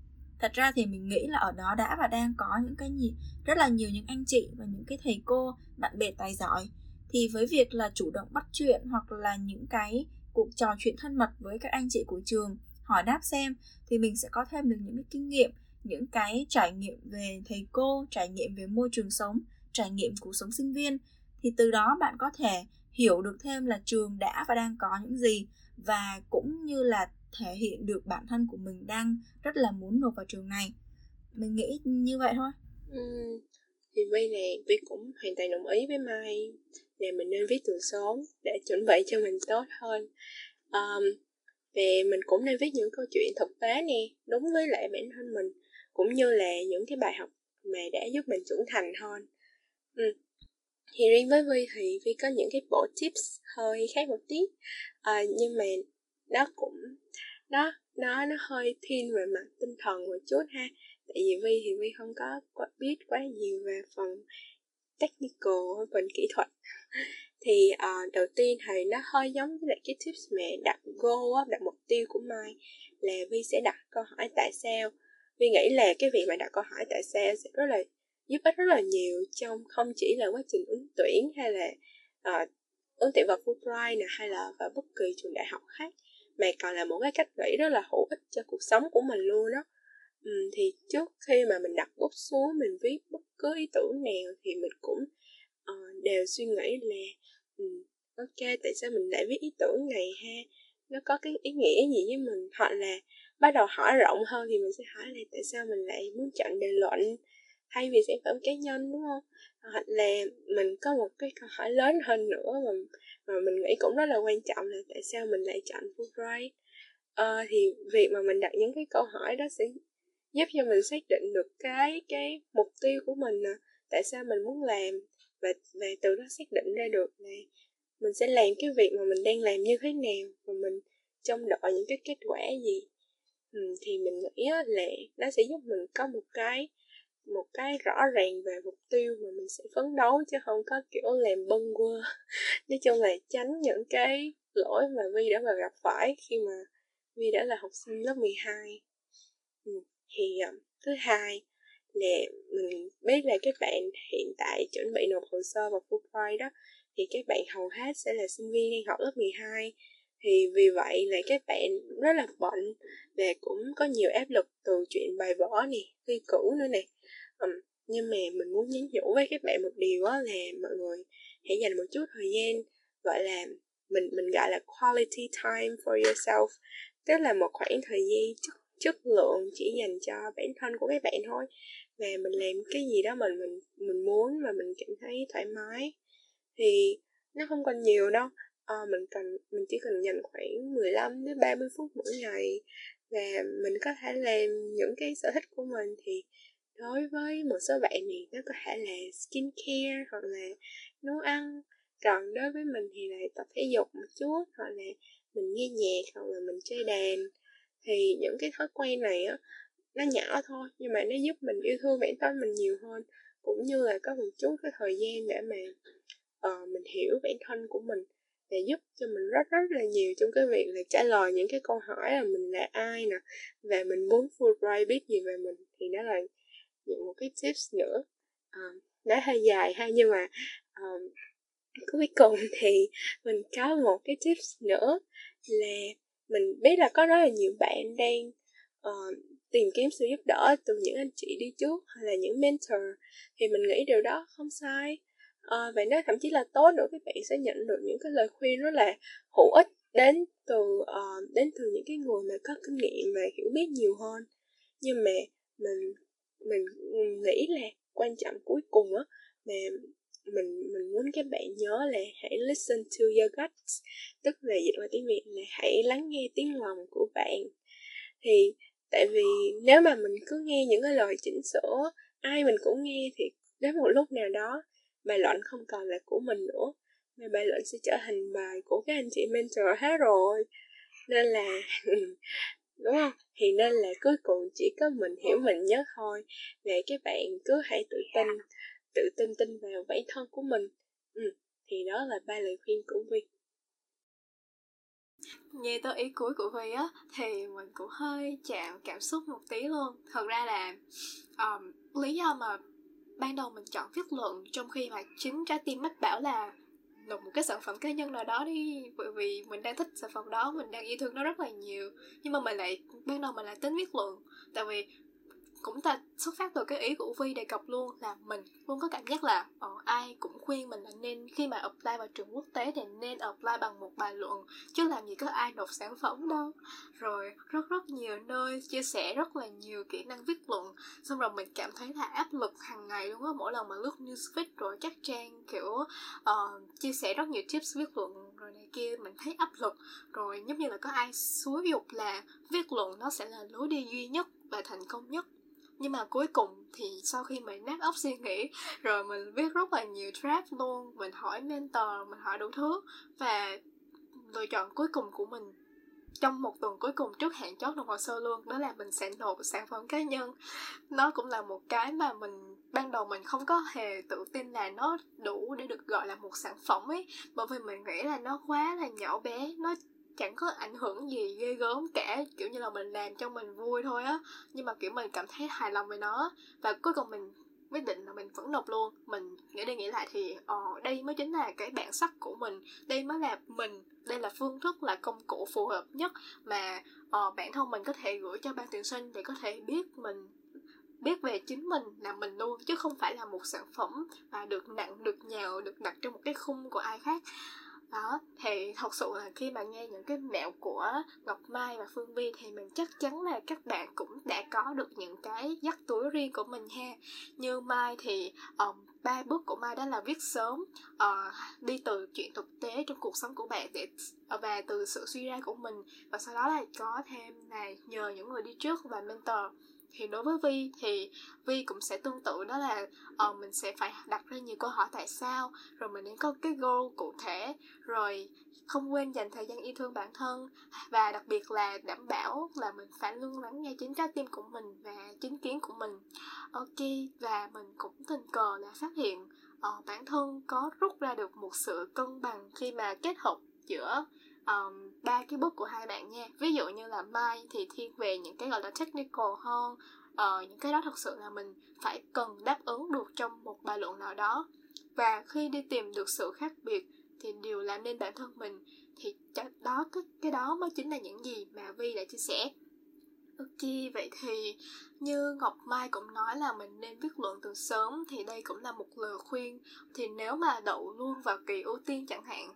thật ra thì mình nghĩ là ở đó đã và đang có những cái gì rất là nhiều những anh chị và những cái thầy cô, bạn bè tài giỏi. Thì với việc là chủ động bắt chuyện hoặc là những cái cuộc trò chuyện thân mật với các anh chị của trường, hỏi đáp xem, thì mình sẽ có thêm được những cái kinh nghiệm, những cái trải nghiệm về thầy cô, trải nghiệm về môi trường sống, trải nghiệm cuộc sống sinh viên. Thì từ đó bạn có thể hiểu được thêm là trường đã và đang có những gì và cũng như là thể hiện được bản thân của mình đang rất là muốn nộp vào trường này. Mình nghĩ như vậy thôi. Ừ, thì Vi này Vi cũng hoàn toàn đồng ý với Mai. Là mình nên viết từ sớm để chuẩn bị cho mình tốt hơn. Um, về mình cũng nên viết những câu chuyện thực tế nè đúng với lại bản thân mình cũng như là những cái bài học mà đã giúp mình trưởng thành hơn. Ừ. thì riêng với Vi thì Vi có những cái bộ tips hơi khác một tí. À, nhưng mà nó cũng nó nó nó hơi thiên về mặt tinh thần một chút ha. Tại vì vi thì vi không có quá, biết quá nhiều về phần technical phần kỹ thuật. Thì uh, đầu tiên thì nó hơi giống với lại cái tips mẹ đặt goal á, đặt mục tiêu của mai là vi sẽ đặt câu hỏi tại sao. Vi nghĩ là cái việc mà đặt câu hỏi tại sao sẽ rất là giúp ích rất là nhiều trong không chỉ là quá trình ứng tuyển hay là uh, ứng tuyển vào Fulbright nè hay là vào bất kỳ trường đại học khác mà còn là một cái cách nghĩ rất là hữu ích cho cuộc sống của mình luôn đó ừ, thì trước khi mà mình đặt bút xuống mình viết bất cứ ý tưởng nào thì mình cũng uh, đều suy nghĩ là um, ok tại sao mình lại viết ý tưởng này ha? Nó có cái ý nghĩa gì với mình? Hoặc là bắt đầu hỏi rộng hơn thì mình sẽ hỏi là tại sao mình lại muốn chọn đề luận? Thay vì sản phẩm cá nhân đúng không? Hoặc là mình có một cái câu hỏi lớn hơn nữa mà mà mình nghĩ cũng rất là quan trọng là tại sao mình lại chọn Fulbright? Ờ, thì việc mà mình đặt những cái câu hỏi đó sẽ giúp cho mình xác định được cái cái mục tiêu của mình là tại sao mình muốn làm và và từ đó xác định ra được là mình sẽ làm cái việc mà mình đang làm như thế nào và mình trông đợi những cái kết quả gì. Ừ, thì mình nghĩ là nó sẽ giúp mình có một cái một cái rõ ràng về mục tiêu mà mình sẽ phấn đấu chứ không có kiểu làm bâng quơ nói chung là tránh những cái lỗi mà Vi đã vào gặp phải khi mà Vi đã là học sinh lớp 12 ừ. thì ờ, thứ hai là mình biết là các bạn hiện tại chuẩn bị nộp hồ sơ vào Fulbright đó, thì các bạn hầu hết sẽ là sinh viên đang học lớp 12 thì vì vậy là các bạn rất là bận và cũng có nhiều áp lực từ chuyện bài vở nè thi cử nữa nè. Um, nhưng mà mình muốn nhắn nhủ với các bạn một điều đó là mọi người hãy dành một chút thời gian gọi là mình mình gọi là quality time for yourself tức là một khoảng thời gian chất chất lượng chỉ dành cho bản thân của các bạn thôi. Và mình làm cái gì đó mình mình mình muốn và mình cảm thấy thoải mái thì nó không còn nhiều đâu à, mình cần mình chỉ cần dành khoảng 15 đến 30 phút mỗi ngày và mình có thể làm những cái sở thích của mình thì đối với một số bạn thì nó có thể là skincare hoặc là nấu ăn. Còn đối với mình thì là tập thể dục một chút hoặc là mình nghe nhạc hoặc là mình chơi đàn. Thì những cái thói quen này á nó nhỏ thôi nhưng mà nó giúp mình yêu thương bản thân mình nhiều hơn cũng như là có một chút cái thời gian để mà uh, mình hiểu bản thân của mình thì giúp cho mình rất rất là nhiều trong cái việc là trả lời những cái câu hỏi là mình là ai nè và mình muốn Fulbright biết gì về mình thì đó là những một cái tips nữa. À, um, nó hơi dài ha nhưng mà um, cuối cùng thì mình có một cái tips nữa là mình biết là có rất là nhiều bạn đang uh, tìm kiếm sự giúp đỡ từ những anh chị đi trước hay là những mentor thì mình nghĩ điều đó không sai à, và nó thậm chí là tốt nữa các bạn sẽ nhận được những cái lời khuyên rất là hữu ích đến từ uh, đến từ những cái người mà có kinh nghiệm và hiểu biết nhiều hơn. Nhưng mà mình mình nghĩ là quan trọng cuối cùng á mà mình mình muốn các bạn nhớ là hãy listen to your gut tức là dịch qua tiếng việt là hãy lắng nghe tiếng lòng của bạn. Thì tại vì nếu mà mình cứ nghe những cái lời chỉnh sửa ai mình cũng nghe thì đến một lúc nào đó bài luận không còn là của mình nữa. Mà bài luận sẽ trở thành bài của các anh chị mentor hết rồi. Nên là đúng không? Thì nên là cuối cùng chỉ có mình hiểu mình nhất thôi. Vậy các bạn cứ hãy tự tin tự tin tin vào bản thân của mình. Ừ, thì đó là ba lời khuyên của vi nghe tới ý cuối của Vi á thì mình cũng hơi chạm cảm xúc một tí luôn. Thật ra là um, lý do mà ban đầu mình chọn viết luận trong khi mà chính trái tim mách bảo là nộp một cái sản phẩm cá nhân nào đó đi, bởi vì mình đang thích sản phẩm đó, mình đang yêu thương nó rất là nhiều. Nhưng mà mình lại, ban đầu mình lại tính viết luận, tại vì cũng ta xuất phát từ cái ý của Vi đề cập luôn là mình luôn có cảm giác là ờ, ai cũng khuyên mình là nên khi mà apply vào trường quốc tế thì nên apply bằng một bài luận chứ làm gì có ai nộp sản phẩm đâu. Rồi rất rất nhiều nơi chia sẻ rất là nhiều kỹ năng viết luận xong rồi mình cảm thấy là áp lực hàng ngày luôn á mỗi lần mà lướt newsfeed rồi các trang kiểu uh, chia sẻ rất nhiều tips viết luận rồi này kia mình thấy áp lực. Rồi giống như là có ai xúi dục là viết luận nó sẽ là lối đi duy nhất và thành công nhất nhưng mà cuối cùng thì sau khi mình nát óc suy nghĩ, rồi mình viết rất là nhiều draft luôn, mình hỏi mentor, mình hỏi đủ thứ. Và lựa chọn cuối cùng của mình, trong một tuần cuối cùng trước hạn chót nộp hồ sơ luôn, đó là mình sẽ nộp sản phẩm cá nhân. Nó cũng là một cái mà mình, ban đầu mình không có hề tự tin là nó đủ để được gọi là một sản phẩm ấy. Bởi vì mình nghĩ là nó quá là nhỏ bé, nó chẳng có ảnh hưởng gì ghê gớm cả kiểu như là mình làm cho mình vui thôi á. Nhưng mà kiểu mình cảm thấy hài lòng về nó và cuối cùng mình quyết định là mình vẫn nộp luôn. Mình nghĩ đi nghĩ lại thì ồ đây mới chính là cái bản sắc của mình. Đây mới là mình. Đây là phương thức là công cụ phù hợp nhất mà ờ, bản thân mình có thể gửi cho ban tuyển sinh để có thể biết mình biết về chính mình là mình luôn chứ không phải là một sản phẩm mà được nặng được nhào được đặt trong một cái khung của ai khác đó thì thật sự là khi mà nghe những cái mẹo của ngọc mai và phương vi thì mình chắc chắn là các bạn cũng đã có được những cái dắt túi riêng của mình ha. Như mai thì um, ba bước của mai đó là viết sớm uh, đi từ chuyện thực tế trong cuộc sống của bạn để ờ, và từ sự suy ra của mình. Và sau đó là có thêm là nhờ những người đi trước và mentor thì đối với vi thì vi cũng sẽ tương tự đó là uh, mình sẽ phải đặt ra nhiều câu hỏi tại sao rồi mình nên có cái goal cụ thể rồi không quên dành thời gian yêu thương bản thân và đặc biệt là đảm bảo là mình phải luôn lắng nghe chính trái tim của mình và chính kiến của mình. Ok và mình cũng tình cờ là phát hiện uh, bản thân có rút ra được một sự cân bằng khi mà kết hợp giữa um, ba cái bước của hai bạn nha. Ví dụ như là mai thì thiên về những cái gọi là technical hơn. Uh, những cái đó thật sự là mình phải cần đáp ứng được trong một bài luận nào đó. Và khi đi tìm được sự khác biệt thì điều làm nên bản thân mình. Thì đó cái cái đó mới chính là những gì mà vi đã chia sẻ. Ok, vậy thì như Ngọc Mai cũng nói là mình nên viết luận từ sớm thì đây cũng là một lời khuyên. Thì nếu mà đậu luôn vào kỳ ưu tiên chẳng hạn,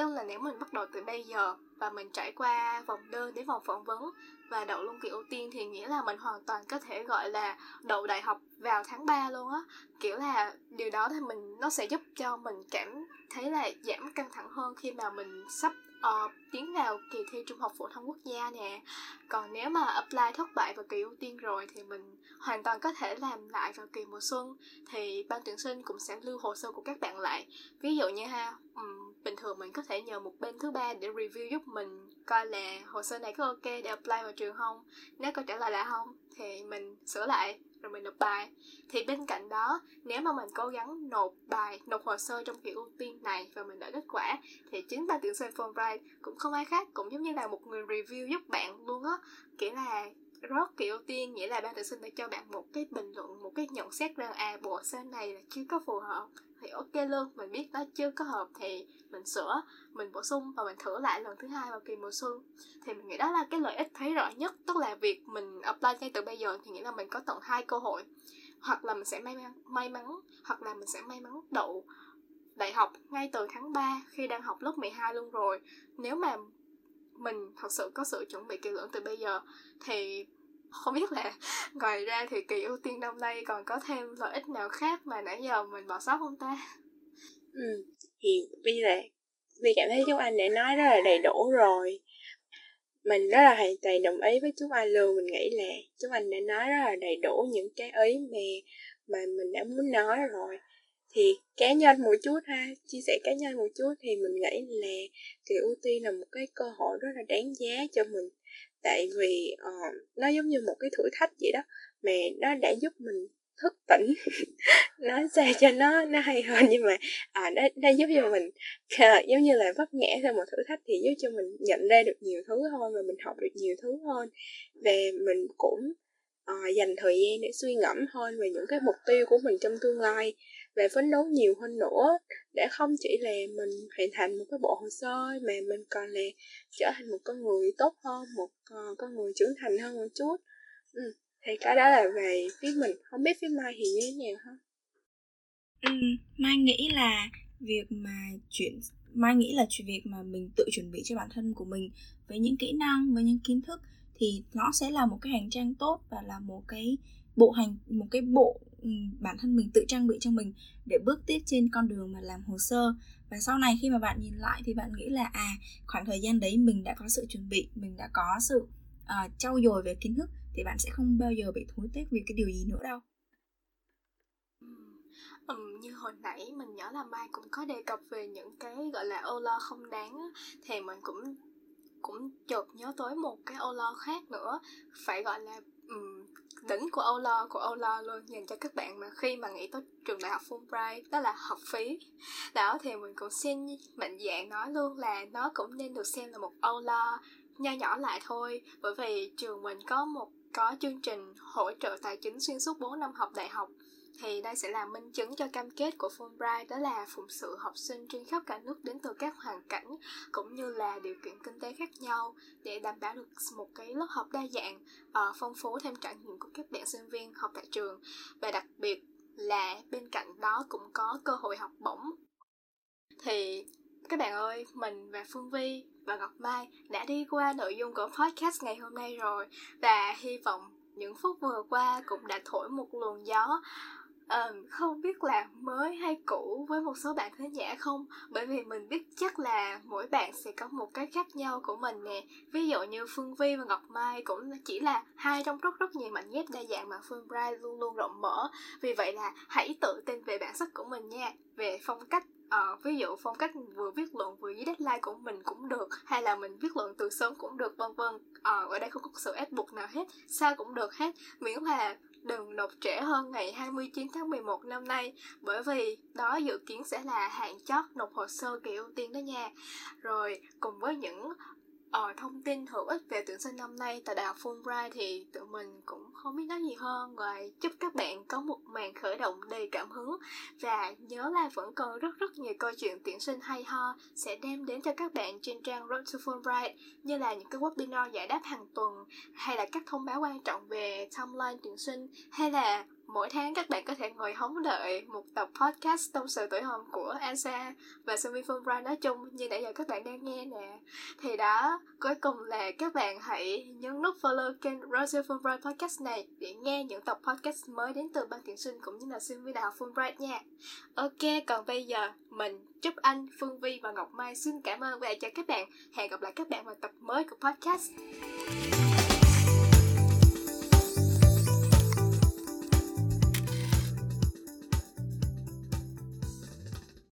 tức là nếu mình bắt đầu từ bây giờ và mình trải qua vòng đơn đến vòng phỏng vấn và đậu luôn kỳ ưu tiên thì nghĩa là mình hoàn toàn có thể gọi là đậu đại học vào tháng 3 luôn á. Kiểu là điều đó thì mình nó sẽ giúp cho mình cảm thấy là giảm căng thẳng hơn khi mà mình sắp uh, tiến vào kỳ thi trung học phổ thông quốc gia nè. Còn nếu mà apply thất bại vào kỳ ưu tiên rồi thì mình hoàn toàn có thể làm lại vào kỳ mùa xuân thì ban tuyển sinh cũng sẽ lưu hồ sơ của các bạn lại. Ví dụ như ha um, bình thường mình có thể nhờ một bên thứ ba để review giúp mình coi là hồ sơ này có ok để apply vào trường không? Nếu câu trả lời là không, thì mình sửa lại, rồi mình nộp bài. Thì bên cạnh đó, nếu mà mình cố gắng nộp bài, nộp hồ sơ trong kỳ ưu tiên này và mình đợi kết quả, thì chính ban tuyển sinh Fulbright cũng không ai khác, cũng giống như là một người review giúp bạn luôn á. Kiểu là, rớt kỳ ưu tiên nghĩa là ban tuyển sinh đã cho bạn một cái bình luận, một cái nhận xét rằng à bộ sơ này là chưa có phù hợp thì ok luôn, mình biết nó chưa có hợp thì mình sửa, mình bổ sung và mình thử lại lần thứ hai vào kỳ mùa xuân. Thì mình nghĩ đó là cái lợi ích thấy rõ nhất, tức là việc mình apply ngay từ bây giờ thì nghĩa là mình có tận hai cơ hội. Hoặc là mình sẽ may mắn may mắn, hoặc là mình sẽ may mắn đậu đại học ngay từ tháng 3 khi đang học lớp 12 luôn rồi. Nếu mà mình thật sự có sự chuẩn bị kỹ lưỡng từ bây giờ thì không biết là ngoài ra thì kỳ ưu tiên năm nay còn có thêm lợi ích nào khác mà nãy giờ mình bỏ sót không ta? Ừ thì bây là vì cảm thấy chú anh đã nói rất là đầy đủ rồi. Mình rất là hoàn toàn đồng ý với chú anh luôn, mình nghĩ là chú anh đã nói rất là đầy đủ những cái ý mà mà mình đã muốn nói rồi. Thì cá nhân một chút ha, chia sẻ cá nhân một chút thì mình nghĩ là kỳ ưu tiên là một cái cơ hội rất là đáng giá cho mình tại vì uh, nó giống như một cái thử thách vậy đó mà nó đã giúp mình thức tỉnh. Nói ra cho nó nó hay hơn nhưng mà à nó, nó giúp cho mình à, giống như là vấp ngã sau một thử thách thì giúp cho mình nhận ra được nhiều thứ hơn và mình học được nhiều thứ hơn. Và mình cũng à, dành thời gian để suy ngẫm hơn về những cái mục tiêu của mình trong tương lai và phấn đấu nhiều hơn nữa để không chỉ là mình hoàn thành một cái bộ hồ sơ mà mình còn là trở thành một con người tốt hơn một uh, con người trưởng thành hơn một chút. Ừ thì cái đó là về phía mình. Không biết phía mai thì như thế nào ha? Ừ, mai nghĩ là việc mà chuyển mai nghĩ là chuyện việc mà mình tự chuẩn bị cho bản thân của mình với những kỹ năng với những kiến thức thì nó sẽ là một cái hành trang tốt và là một cái bộ hành một cái bộ Ừ, bản thân mình tự trang bị cho mình để bước tiếp trên con đường mà làm hồ sơ. Và sau này khi mà bạn nhìn lại thì bạn nghĩ là à khoảng thời gian đấy mình đã có sự chuẩn bị mình đã có sự uh, trau dồi về kiến thức thì bạn sẽ không bao giờ bị thối tiếc vì cái điều gì nữa đâu. Ừ, như hồi nãy mình nhớ là Mai cũng có đề cập về những cái gọi là ô lo không đáng á, thì mình cũng cũng chợt nhớ tới một cái ô lo khác nữa. Phải gọi là um, đỉnh của âu lo của âu lo luôn dành cho các bạn mà khi mà nghĩ tới trường đại học Fulbright đó là học phí. Đó thì mình cũng xin mạnh dạng nói luôn là nó cũng nên được xem là một âu lo nho nhỏ lại thôi. Bởi vì trường mình có một có chương trình hỗ trợ tài chính xuyên suốt 4 năm học đại học thì đây sẽ là minh chứng cho cam kết của Fulbright đó là phụng sự học sinh trên khắp cả nước đến từ các hoàn cảnh cũng như là điều kiện kinh tế khác nhau để đảm bảo được một cái lớp học đa dạng uh, phong phú thêm trải nghiệm của các bạn sinh viên học tại trường. Và đặc biệt là bên cạnh đó cũng có cơ hội học bổng. Thì các bạn ơi mình và Phương Vi và Ngọc Mai đã đi qua nội dung của podcast ngày hôm nay rồi. Và hy vọng những phút vừa qua cũng đã thổi một luồng gió um, không biết là mới hay cũ với một số bạn khán giả không? Bởi vì mình biết chắc là mỗi bạn sẽ có một cái khác nhau của mình nè. Ví dụ như phương vi và ngọc mai cũng chỉ là hai trong rất rất nhiều mảnh ghép đa dạng mà phương bright luôn luôn rộng mở. Vì vậy là hãy tự tin về bản sắc của mình nha. Về phong cách uh, ví dụ phong cách vừa viết luận vừa dưới deadline của mình cũng được hay là mình viết luận từ sớm cũng được vân vân. Uh, ở đây không có sự ép buộc nào hết sao cũng được hết. Miễn là đừng nộp trễ hơn ngày 29 tháng 11 năm nay, bởi vì đó dự kiến sẽ là hạn chót nộp hồ sơ kỳ ưu tiên đó nha. Rồi, cùng với những Ờ, thông tin hữu ích về tuyển sinh năm nay tại Đại học Fulbright thì tụi mình cũng không biết nói gì hơn. Ngoài chúc các bạn có một màn khởi động đầy cảm hứng. Và nhớ là vẫn còn rất rất nhiều câu chuyện tuyển sinh hay ho sẽ đem đến cho các bạn trên trang Road to Fulbright như là những cái webinar giải đáp hàng tuần hay là các thông báo quan trọng về timeline tuyển sinh hay là mỗi tháng các bạn có thể ngồi hóng đợi một tập podcast tâm sự tuổi hồng của Ansa và Sumi Fulbright nói chung, như nãy giờ các bạn đang nghe nè. Thì đó, cuối cùng là các bạn hãy nhấn nút follow kênh Rosie Fulbright podcast này để nghe những tập podcast mới đến từ ban tuyển sinh cũng như là sinh đào đại học Fulbright nha. Ok, còn bây giờ, mình chúc anh, Phương Vi và Ngọc Mai xin cảm ơn và chào các bạn. Hẹn gặp lại các bạn vào tập mới của podcast.